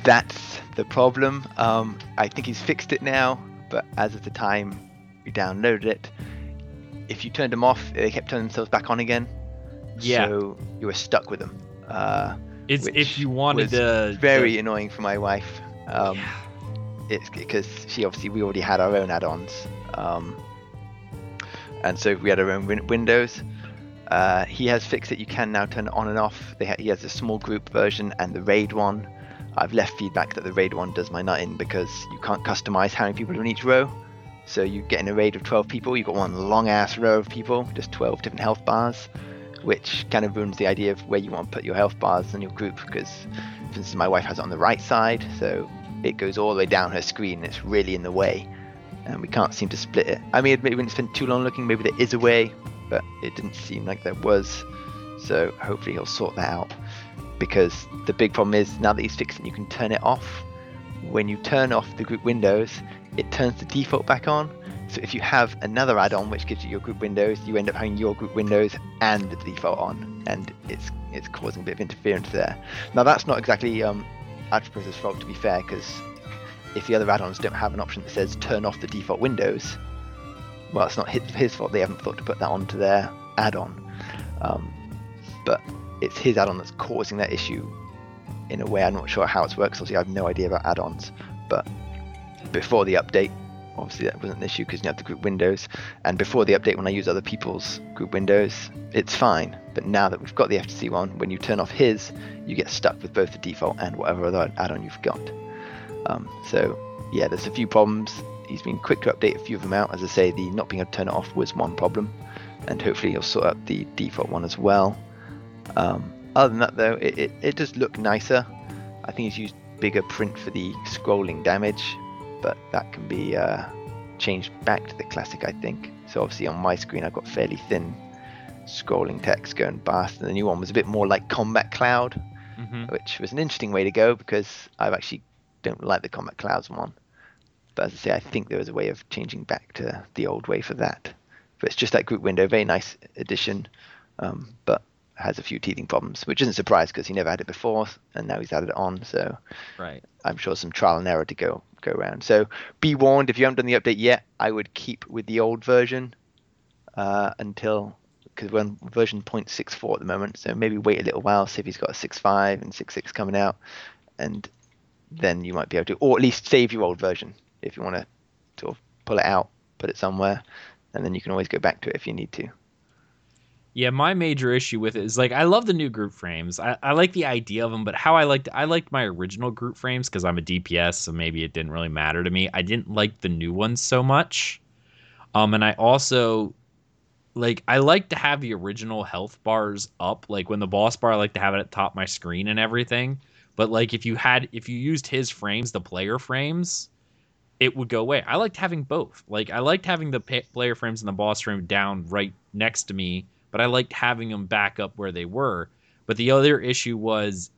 That's the problem. Um, I think he's fixed it now, but as of the time we downloaded it, if you turned them off, they kept turning themselves back on again. Yeah. So you were stuck with them. Uh, it's if you wanted to. Very to... annoying for my wife. Um, yeah. It's because she obviously we already had our own add-ons, um, and so we had our own win- windows. Uh, he has fixed it. You can now turn it on and off. Ha- he has a small group version and the raid one. I've left feedback that the raid one does my nutting because you can't customize how many people are in each row. So you get in a raid of 12 people, you've got one long ass row of people, just 12 different health bars, which kind of ruins the idea of where you want to put your health bars in your group. Because, for instance, my wife has it on the right side, so it goes all the way down her screen and it's really in the way. And we can't seem to split it. I mean, maybe we didn't spend too long looking, maybe there is a way, but it didn't seem like there was. So hopefully he'll sort that out. Because the big problem is now that he's fixed it, you can turn it off. When you turn off the group windows, it turns the default back on. So if you have another add-on which gives you your group windows, you end up having your group windows and the default on, and it's it's causing a bit of interference there. Now that's not exactly um, Atropos' fault to be fair, because if the other add-ons don't have an option that says turn off the default windows, well, it's not his, his fault. They haven't thought to put that onto their add-on. Um, but it's his add-on that's causing that issue in a way I'm not sure how it works. Obviously, I have no idea about add-ons, but before the update, obviously that wasn't an issue because you have the group windows. And before the update, when I use other people's group windows, it's fine. But now that we've got the FTC one, when you turn off his, you get stuck with both the default and whatever other add-on you've got. Um, so yeah, there's a few problems. He's been quick to update a few of them out. As I say, the not being able to turn it off was one problem, and hopefully he'll sort out the default one as well. Um, other than that, though, it, it, it does look nicer. I think he's used bigger print for the scrolling damage, but that can be uh, changed back to the classic, I think. So obviously on my screen, I've got fairly thin scrolling text going past, and the new one was a bit more like Combat Cloud, Mm-hmm. which was an interesting way to go because I actually don't like the Combat Clouds one. But as I say, I think there was a way of changing back to the old way for that. But it's just that group window, very nice addition, um, but has a few teething problems, which isn't a surprise because he never had it before, and now he's added it on. So Right. I'm sure some trial and error to go go around. So be warned if you haven't done the update yet, I would keep with the old version uh, until because we're on version 0.64 at the moment. So maybe wait a little while, see if he's got a 6.5 and 6.6 coming out, and then you might be able to, or at least save your old version if you want to sort of pull it out, put it somewhere, and then you can always go back to it if you need to. Yeah, my major issue with it is like I love the new group frames. I, I like the idea of them, but how I liked I liked my original group frames because I'm a DPS, so maybe it didn't really matter to me. I didn't like the new ones so much. Um, and I also like I like to have the original health bars up. Like when the boss bar, I like to have it at top my screen and everything. But like if you had if you used his frames, the player frames, it would go away. I liked having both. Like I liked having the player frames and the boss frame down right next to me, but I liked having them back up where they were. But the other issue was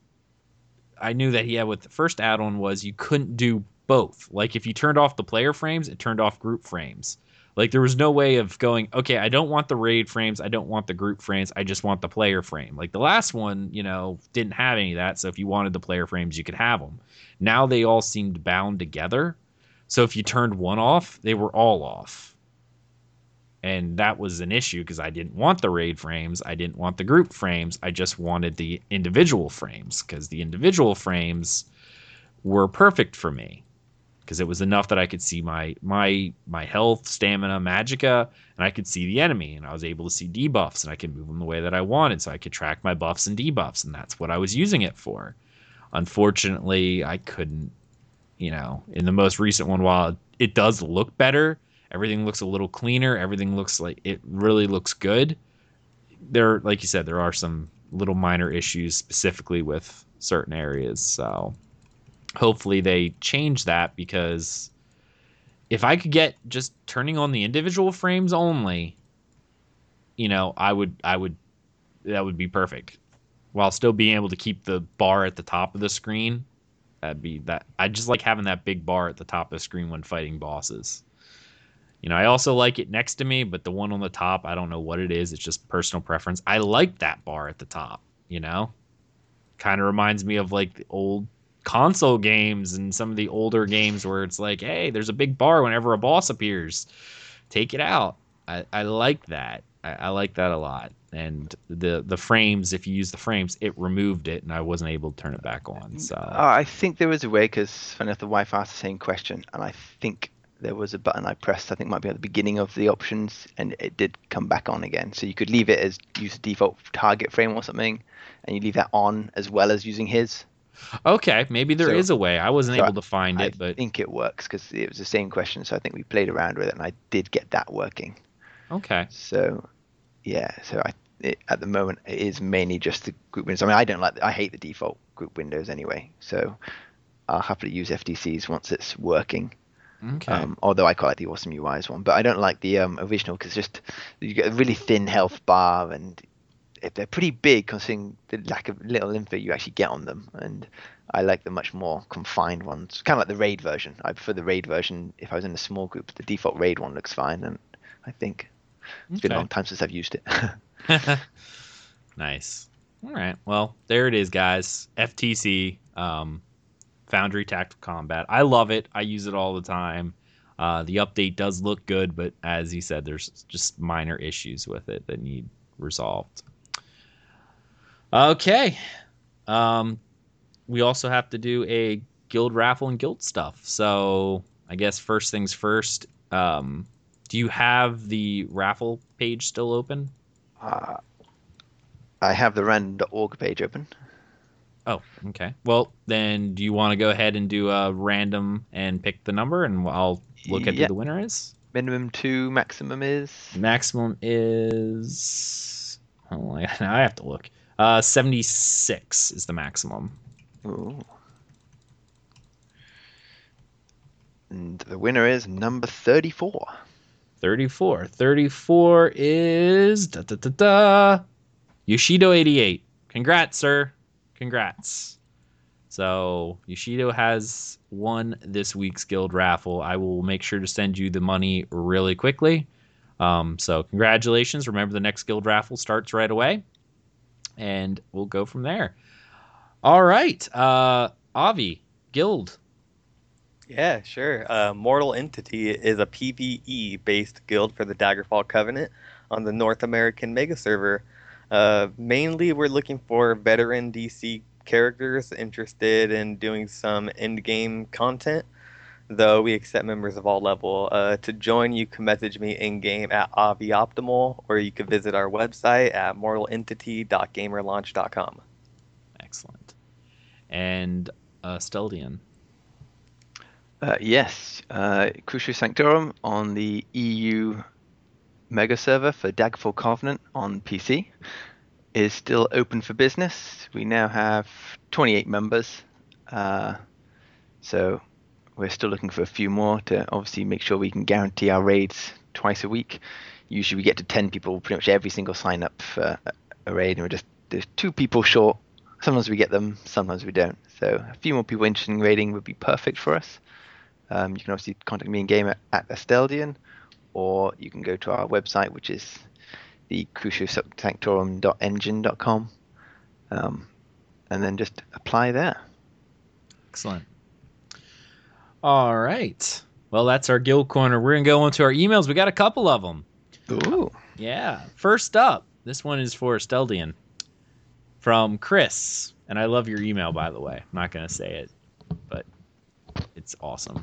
I knew that he had with the first add-on was you couldn't do both. Like if you turned off the player frames, it turned off group frames. Like there was no way of going, okay, I don't want the raid frames, I don't want the group frames, I just want the player frame. Like the last one, you know, didn't have any of that, so if you wanted the player frames, you could have them. Now they all seemed bound together. So if you turned one off, they were all off. And that was an issue because I didn't want the raid frames, I didn't want the group frames, I just wanted the individual frames because the individual frames were perfect for me because it was enough that I could see my my my health, stamina, magicka, and I could see the enemy, and I was able to see debuffs, and I could move them the way that I wanted, so I could track my buffs and debuffs, and that's what I was using it for. Unfortunately, I couldn't. You know, in the most recent one, while it does look better, everything looks a little cleaner. Everything looks like it really looks good. There, like you said, there are some little minor issues specifically with certain areas. So hopefully they change that because if I could get just turning on the individual frames only, you know, I would I would that would be perfect. While still being able to keep the bar at the top of the screen. That'd be that I just like having that big bar at the top of the screen when fighting bosses. You know, I also like it next to me, but the one on the top, I don't know what it is. It's just personal preference. I like that bar at the top, you know? Kind of reminds me of like the old console games and some of the older games where it's like, hey, there's a big bar whenever a boss appears. Take it out. I, I like that. I, I like that a lot. And the the frames, if you use the frames, it removed it, and I wasn't able to turn it back on. So Uh, I think there was a way because funny enough, the wife asked the same question, and I think there was a button I pressed. I think might be at the beginning of the options, and it did come back on again. So you could leave it as use the default target frame or something, and you leave that on as well as using his. Okay, maybe there is So- a way. I wasn't so able to find I it, but I think it works because it was the same question. So I think we played around with it, and I did get that working. okay. So, yeah. So I, it, at the moment, it is mainly just the group windows. I mean, I don't like. I hate the default group windows anyway. So I'll happily use FTCs once it's working. Okay. Um, although I quite like the awesome UIs one, but I don't like the um, original because just you get a really thin health bar, and if they're pretty big considering the lack of little info you actually get on them. And I like the much more confined ones, kind of like the raid version. I prefer the raid version if I was in a small group. The default raid one looks fine, and I think it's been a long time since I've used it. nice. All right. Well, there it is, guys. FTC, um, Foundry Tactical Combat. I love it. I use it all the time. Uh, the update does look good, but as you said, there's just minor issues with it that need resolved. Okay. Um, we also have to do a guild raffle and guild stuff. So I guess first things first. Um, do you have the raffle page still open? uh, I have the random.org page open. Oh, okay. Well, then do you want to go ahead and do a random and pick the number, and I'll look at who the winner is? Minimum two, maximum is. Maximum is. Oh, I- now I have to look. Uh, seventy-six is the maximum. Ooh. And the winner is number 34. 34. 34 is da da da da. Yoshido 88. Congrats, sir. Congrats. So Yoshido has won this week's guild raffle. I will make sure to send you the money really quickly. Um, so congratulations. Remember the next guild raffle starts right away. And we'll go from there. All right. Uh Avi, guild. Yeah, sure. Uh, Mortal Entity is a PvE based guild for the Daggerfall Covenant on the North American mega server. Uh, mainly, we're looking for veteran DC characters interested in doing some end game content, though we accept members of all level. Uh, to join, you can message me in game at avioptimal, or you can visit our website at mortalentity.gamerlaunch.com. Excellent. And uh Steldian. Uh, yes, uh, Crucial Sanctorum on the EU mega server for Daggerfall Covenant on PC is still open for business. We now have 28 members, uh, so we're still looking for a few more to obviously make sure we can guarantee our raids twice a week. Usually we get to 10 people pretty much every single sign up for a- raid, and we're just there's two people short. Sometimes we get them, sometimes we don't. So a few more people interested in raiding would be perfect for us. Um, you can obviously contact me in game at, at Esteldian, or you can go to our website, which is the um, and then just apply there. Excellent. All right. Well, that's our guild corner. We're going to go into our emails. We got a couple of them. Ooh. Yeah. First up, this one is for Steldian from Chris. And I love your email, by the way. I'm not going to say it, but it's awesome.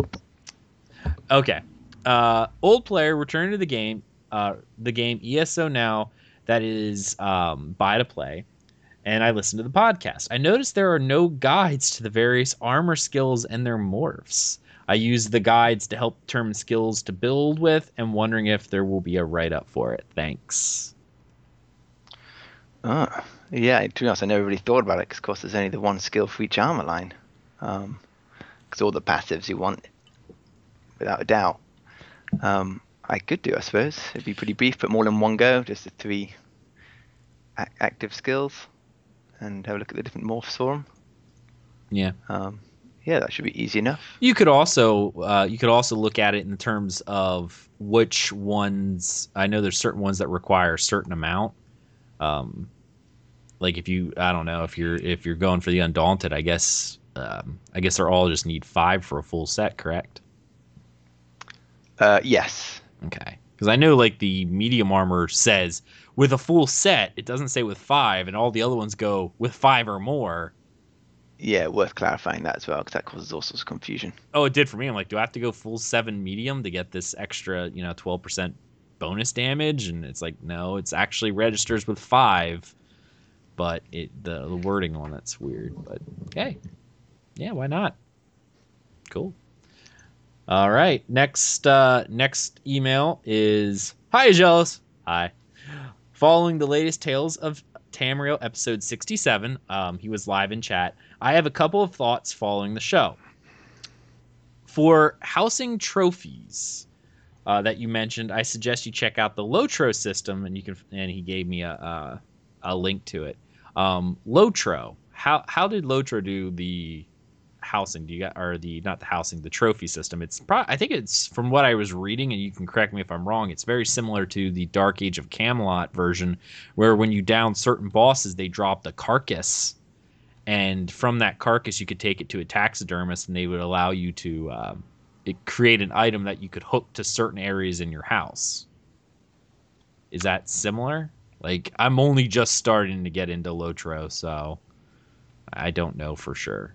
Okay. Uh, old player returning to the game, uh, the game ESO now that is um, buy to play, and I listened to the podcast. I noticed there are no guides to the various armor skills and their morphs. I use the guides to help determine skills to build with, and wondering if there will be a write up for it. Thanks. Ah, yeah. To be honest, I never really thought about it because, of course, there's only the one skill for each armor line. Because all the passives you want, without a doubt. Um, I could do, I suppose. It'd be pretty brief, but more than one go, just the three a- active skills, and have a look at the different morphs for them. Yeah. Um, yeah, that should be easy enough. You could also uh, you could also look at it in terms of which ones. I know there's certain ones that require a certain amount. Um, like if you, I don't know, if you're if you're going for the undaunted, I guess um, I guess they're all just need five for a full set, correct? Uh, yes. Okay, because I know like the medium armor says with a full set, it doesn't say with five, and all the other ones go with five or more. Yeah, worth clarifying that as well, because that causes all sorts of confusion. Oh, it did for me. I'm like, do I have to go full seven medium to get this extra, you know, 12% bonus damage? And it's like, no, it's actually registers with five, but it the, the wording on that's weird. But okay, Yeah, why not? Cool. All right. Next uh next email is Hi Jealous. Hi. Following the latest Tales of Tamriel episode 67, um, he was live in chat. I have a couple of thoughts following the show. For housing trophies uh, that you mentioned, I suggest you check out the Lotro system, and you can. And he gave me a a, a link to it. Um, Lotro. How how did Lotro do the housing? Do you got or the not the housing, the trophy system? It's pro- I think it's from what I was reading, and you can correct me if I'm wrong. It's very similar to the Dark Age of Camelot version, where when you down certain bosses, they drop the carcass and from that carcass you could take it to a taxidermist and they would allow you to um, it create an item that you could hook to certain areas in your house is that similar like i'm only just starting to get into lotro so i don't know for sure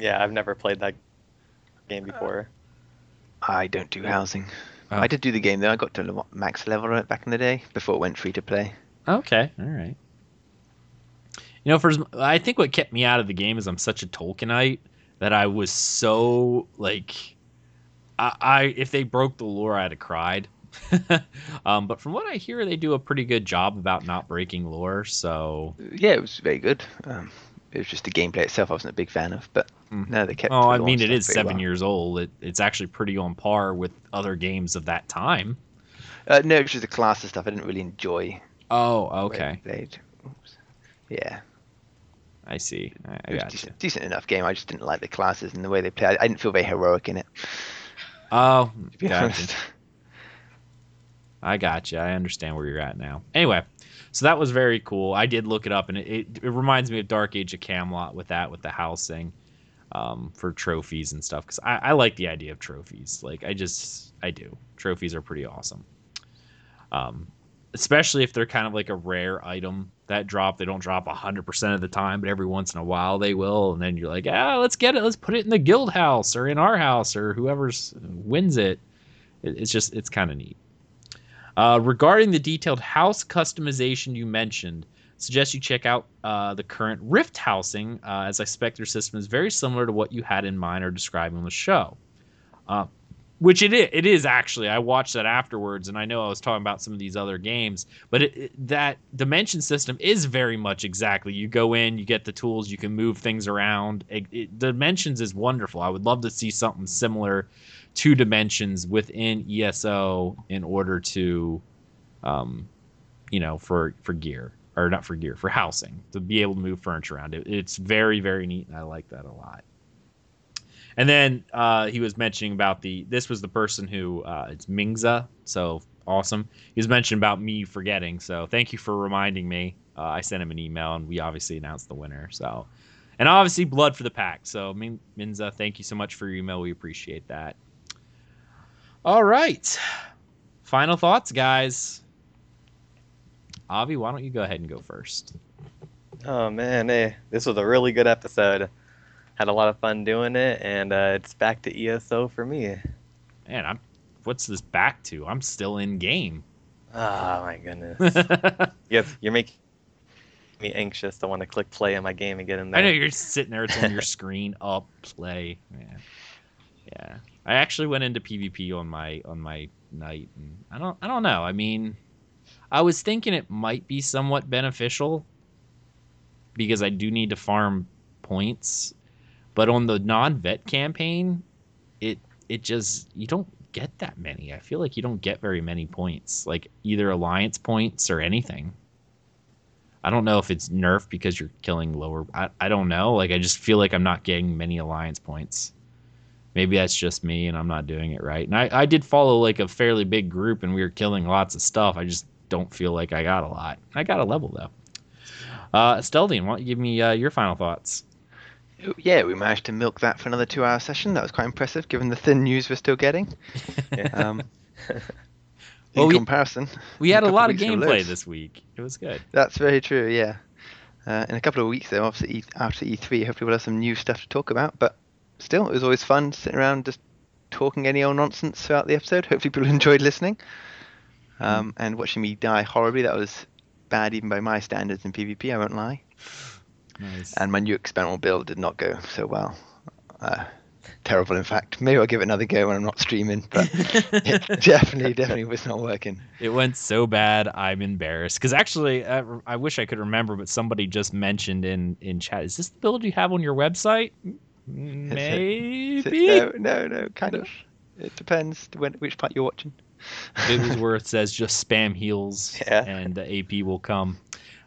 Yeah, I've never played that game before. I don't do housing. Oh. I did do the game though. I got to max level on it back in the day before it went free to play. okay all right you know for i think what kept me out of the game is i'm such a tolkienite that i was so like i, I if they broke the lore i'd have cried um, but from what i hear they do a pretty good job about not breaking lore so Yeah, it was very good. Um, it was just the gameplay itself I wasn't a big fan of, but Mm. no, they kept. Oh, I mean, it stuff is pretty seven well. years old. It, it's actually pretty on par with other games of that time. Uh, no, it was just the class and stuff. I didn't really enjoy. Oh, okay. played. Oops. Yeah, I see. I, I it was got you. decent, decent enough game. I just didn't like the classes and the way they play. I, I didn't feel very heroic in it. Oh, To be gotcha. honest. I got you. I understand where you're at now. Anyway, so that was very cool. I did look it up, and it, it, it reminds me of Dark Age of Camelot with that, with the housing um, for trophies and stuff. Because I, I like the idea of trophies. Like, I just, I do. Trophies are pretty awesome. Um, especially if they're kind of like a rare item that drop. They don't drop 100% of the time, but every once in a while they will. And then you're like, ah, let's get it. Let's put it in the guild house or in our house or whoever's wins it. it it's just, it's kind of neat. Uh, regarding the detailed house customization you mentioned, suggest you check out uh, the current Rift housing, uh, as I suspect their system is very similar to what you had in mind or describing on the show. Uh, which it is, it is actually. I watched that afterwards, and I know I was talking about some of these other games, but it, it- that dimension system is very much exactly. You go in, you get the tools, you can move things around. It, dimensions is wonderful. I would love to see something similar to dimensions within ESO in order to, um, you know, for for gear or not for gear for housing to be able to move furniture around. It, it's very very neat, and I like that a lot. And then uh, he was mentioning about the this was the person who uh, it's Mingza, so awesome. He was mentioning about me forgetting, so thank you for reminding me. Uh, I sent him an email, and we obviously announced the winner. So, and obviously blood for the pack. So Min- Minza, thank you so much for your email. We appreciate that. All right, final thoughts, guys. Avi, why don't you go ahead and go first? Oh man, hey, this was a really good episode. Had a lot of fun doing it, and uh, it's back to ESO for me. Man, I'm. What's this back to? I'm still in game. Oh my goodness. yes, you're making me anxious to want to click play on my game and get in there. I know you're sitting there. It's on your screen. Up, play. Yeah, yeah. I actually went into PvP on my on my knight, and I don't I don't know. I mean, I was thinking it might be somewhat beneficial because I do need to farm points, but on the non-vet campaign, it it just you don't get that many. I feel like you don't get very many points, like either alliance points or anything. I don't know if it's nerf because you're killing lower. I, I don't know. Like I just feel like I'm not getting many alliance points. Maybe that's just me and I'm not doing it right. And I, I did follow like a fairly big group and we were killing lots of stuff. I just don't feel like I got a lot. I got a level though. Uh, Steldian, why don't you give me uh, your final thoughts? Yeah, we managed to milk that for another two-hour session. That was quite impressive, given the thin news we're still getting. Um, Well, in we- comparison, We in a had a lot of weeks, we'll gameplay this week. It was good. That's very true. Yeah. Uh, in a couple of weeks, though, obviously E- after E3, hopefully we'll have some new stuff to talk about. But still, it was always fun sitting around just talking any old nonsense throughout the episode. Hopefully, people enjoyed listening. Um, and watching me die horribly. That was bad even by my standards in PvP. I won't lie. Nice. and my new experimental build did not go so well. Uh, terrible, in fact. Maybe I'll give it another go when I'm not streaming, but it definitely, definitely was not working. It went so bad, I'm embarrassed. Because actually, uh, I wish I could remember, but somebody just mentioned in in chat, "Is this the build you have on your website?" Maybe. No, no, no, kind of. It depends when which part you're watching. It was where it says just spam heals Yeah. and the AP will come.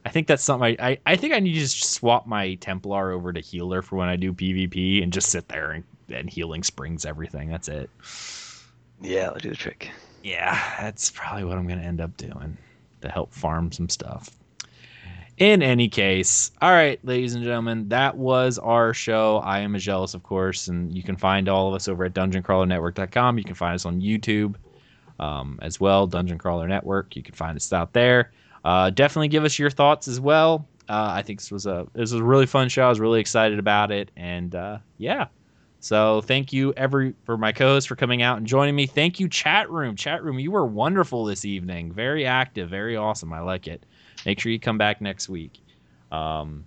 I think that's something I, I, I think I need to just swap my Templar over to healer for when I do PvP and just sit there and, and healing springs everything. That's it. Yeah, I'll do the trick. Yeah, that's probably what I'm going to end up doing to help farm some stuff. In any case, all right, ladies and gentlemen, that was our show. I am a jealous, of course, and you can find all of us over at dungeoncrawlernetwork.com. You can find us on YouTube um, as well, Dungeon Crawler Network. You can find us out there. Uh, definitely give us your thoughts as well. Uh, I think this was a this was a really fun show. I was really excited about it, and uh, yeah. So thank you every for my co-host for coming out and joining me. Thank you, chat room. Chat room, you were wonderful this evening. Very active, very awesome. I like it. Make sure you come back next week. Um,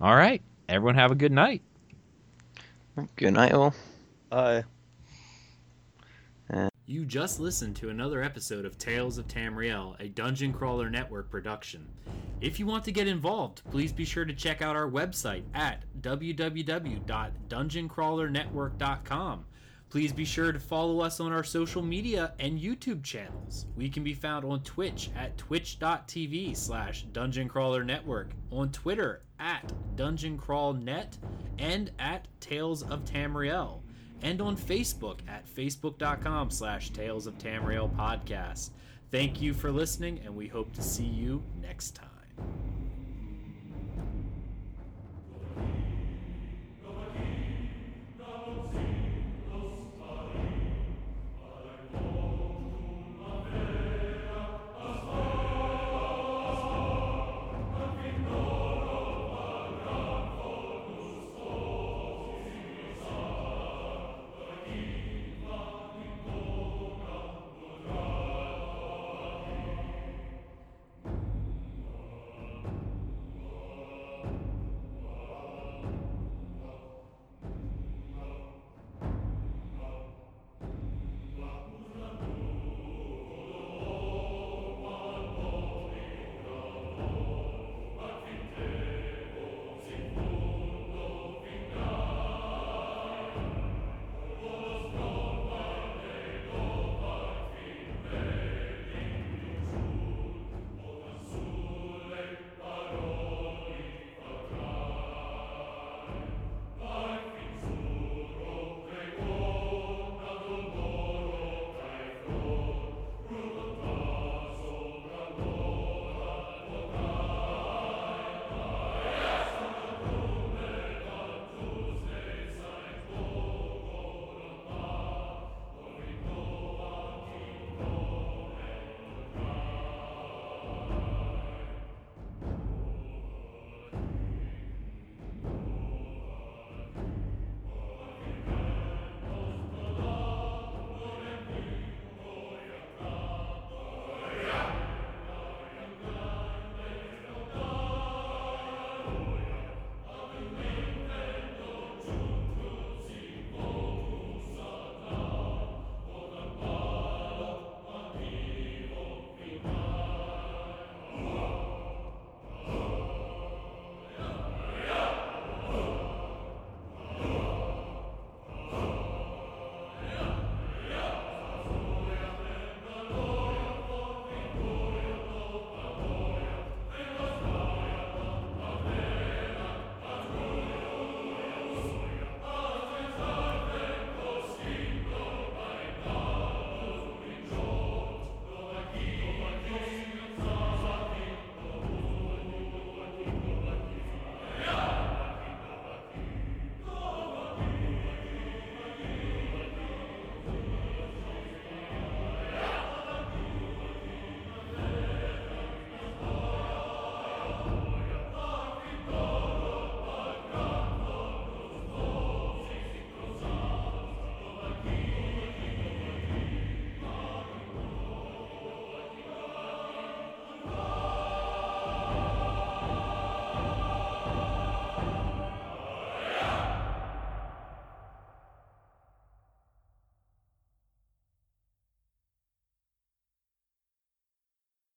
all right, everyone, have a good night. Good night, all. Uh, You just listened to another episode of Tales of Tamriel, a Dungeon Crawler Network production. If you want to get involved, please be sure to check out our website at www.dungeoncrawlernetwork.com. Please be sure to follow us on our social media and YouTube channels. We can be found on Twitch at twitch.tv slash dungeoncrawlernetwork, on Twitter at dungeoncrawlnet, and at Tales of Tamriel and on Facebook at facebook.com slash Tales of Tamriel Podcast. Thank you for listening, and we hope to see you next time.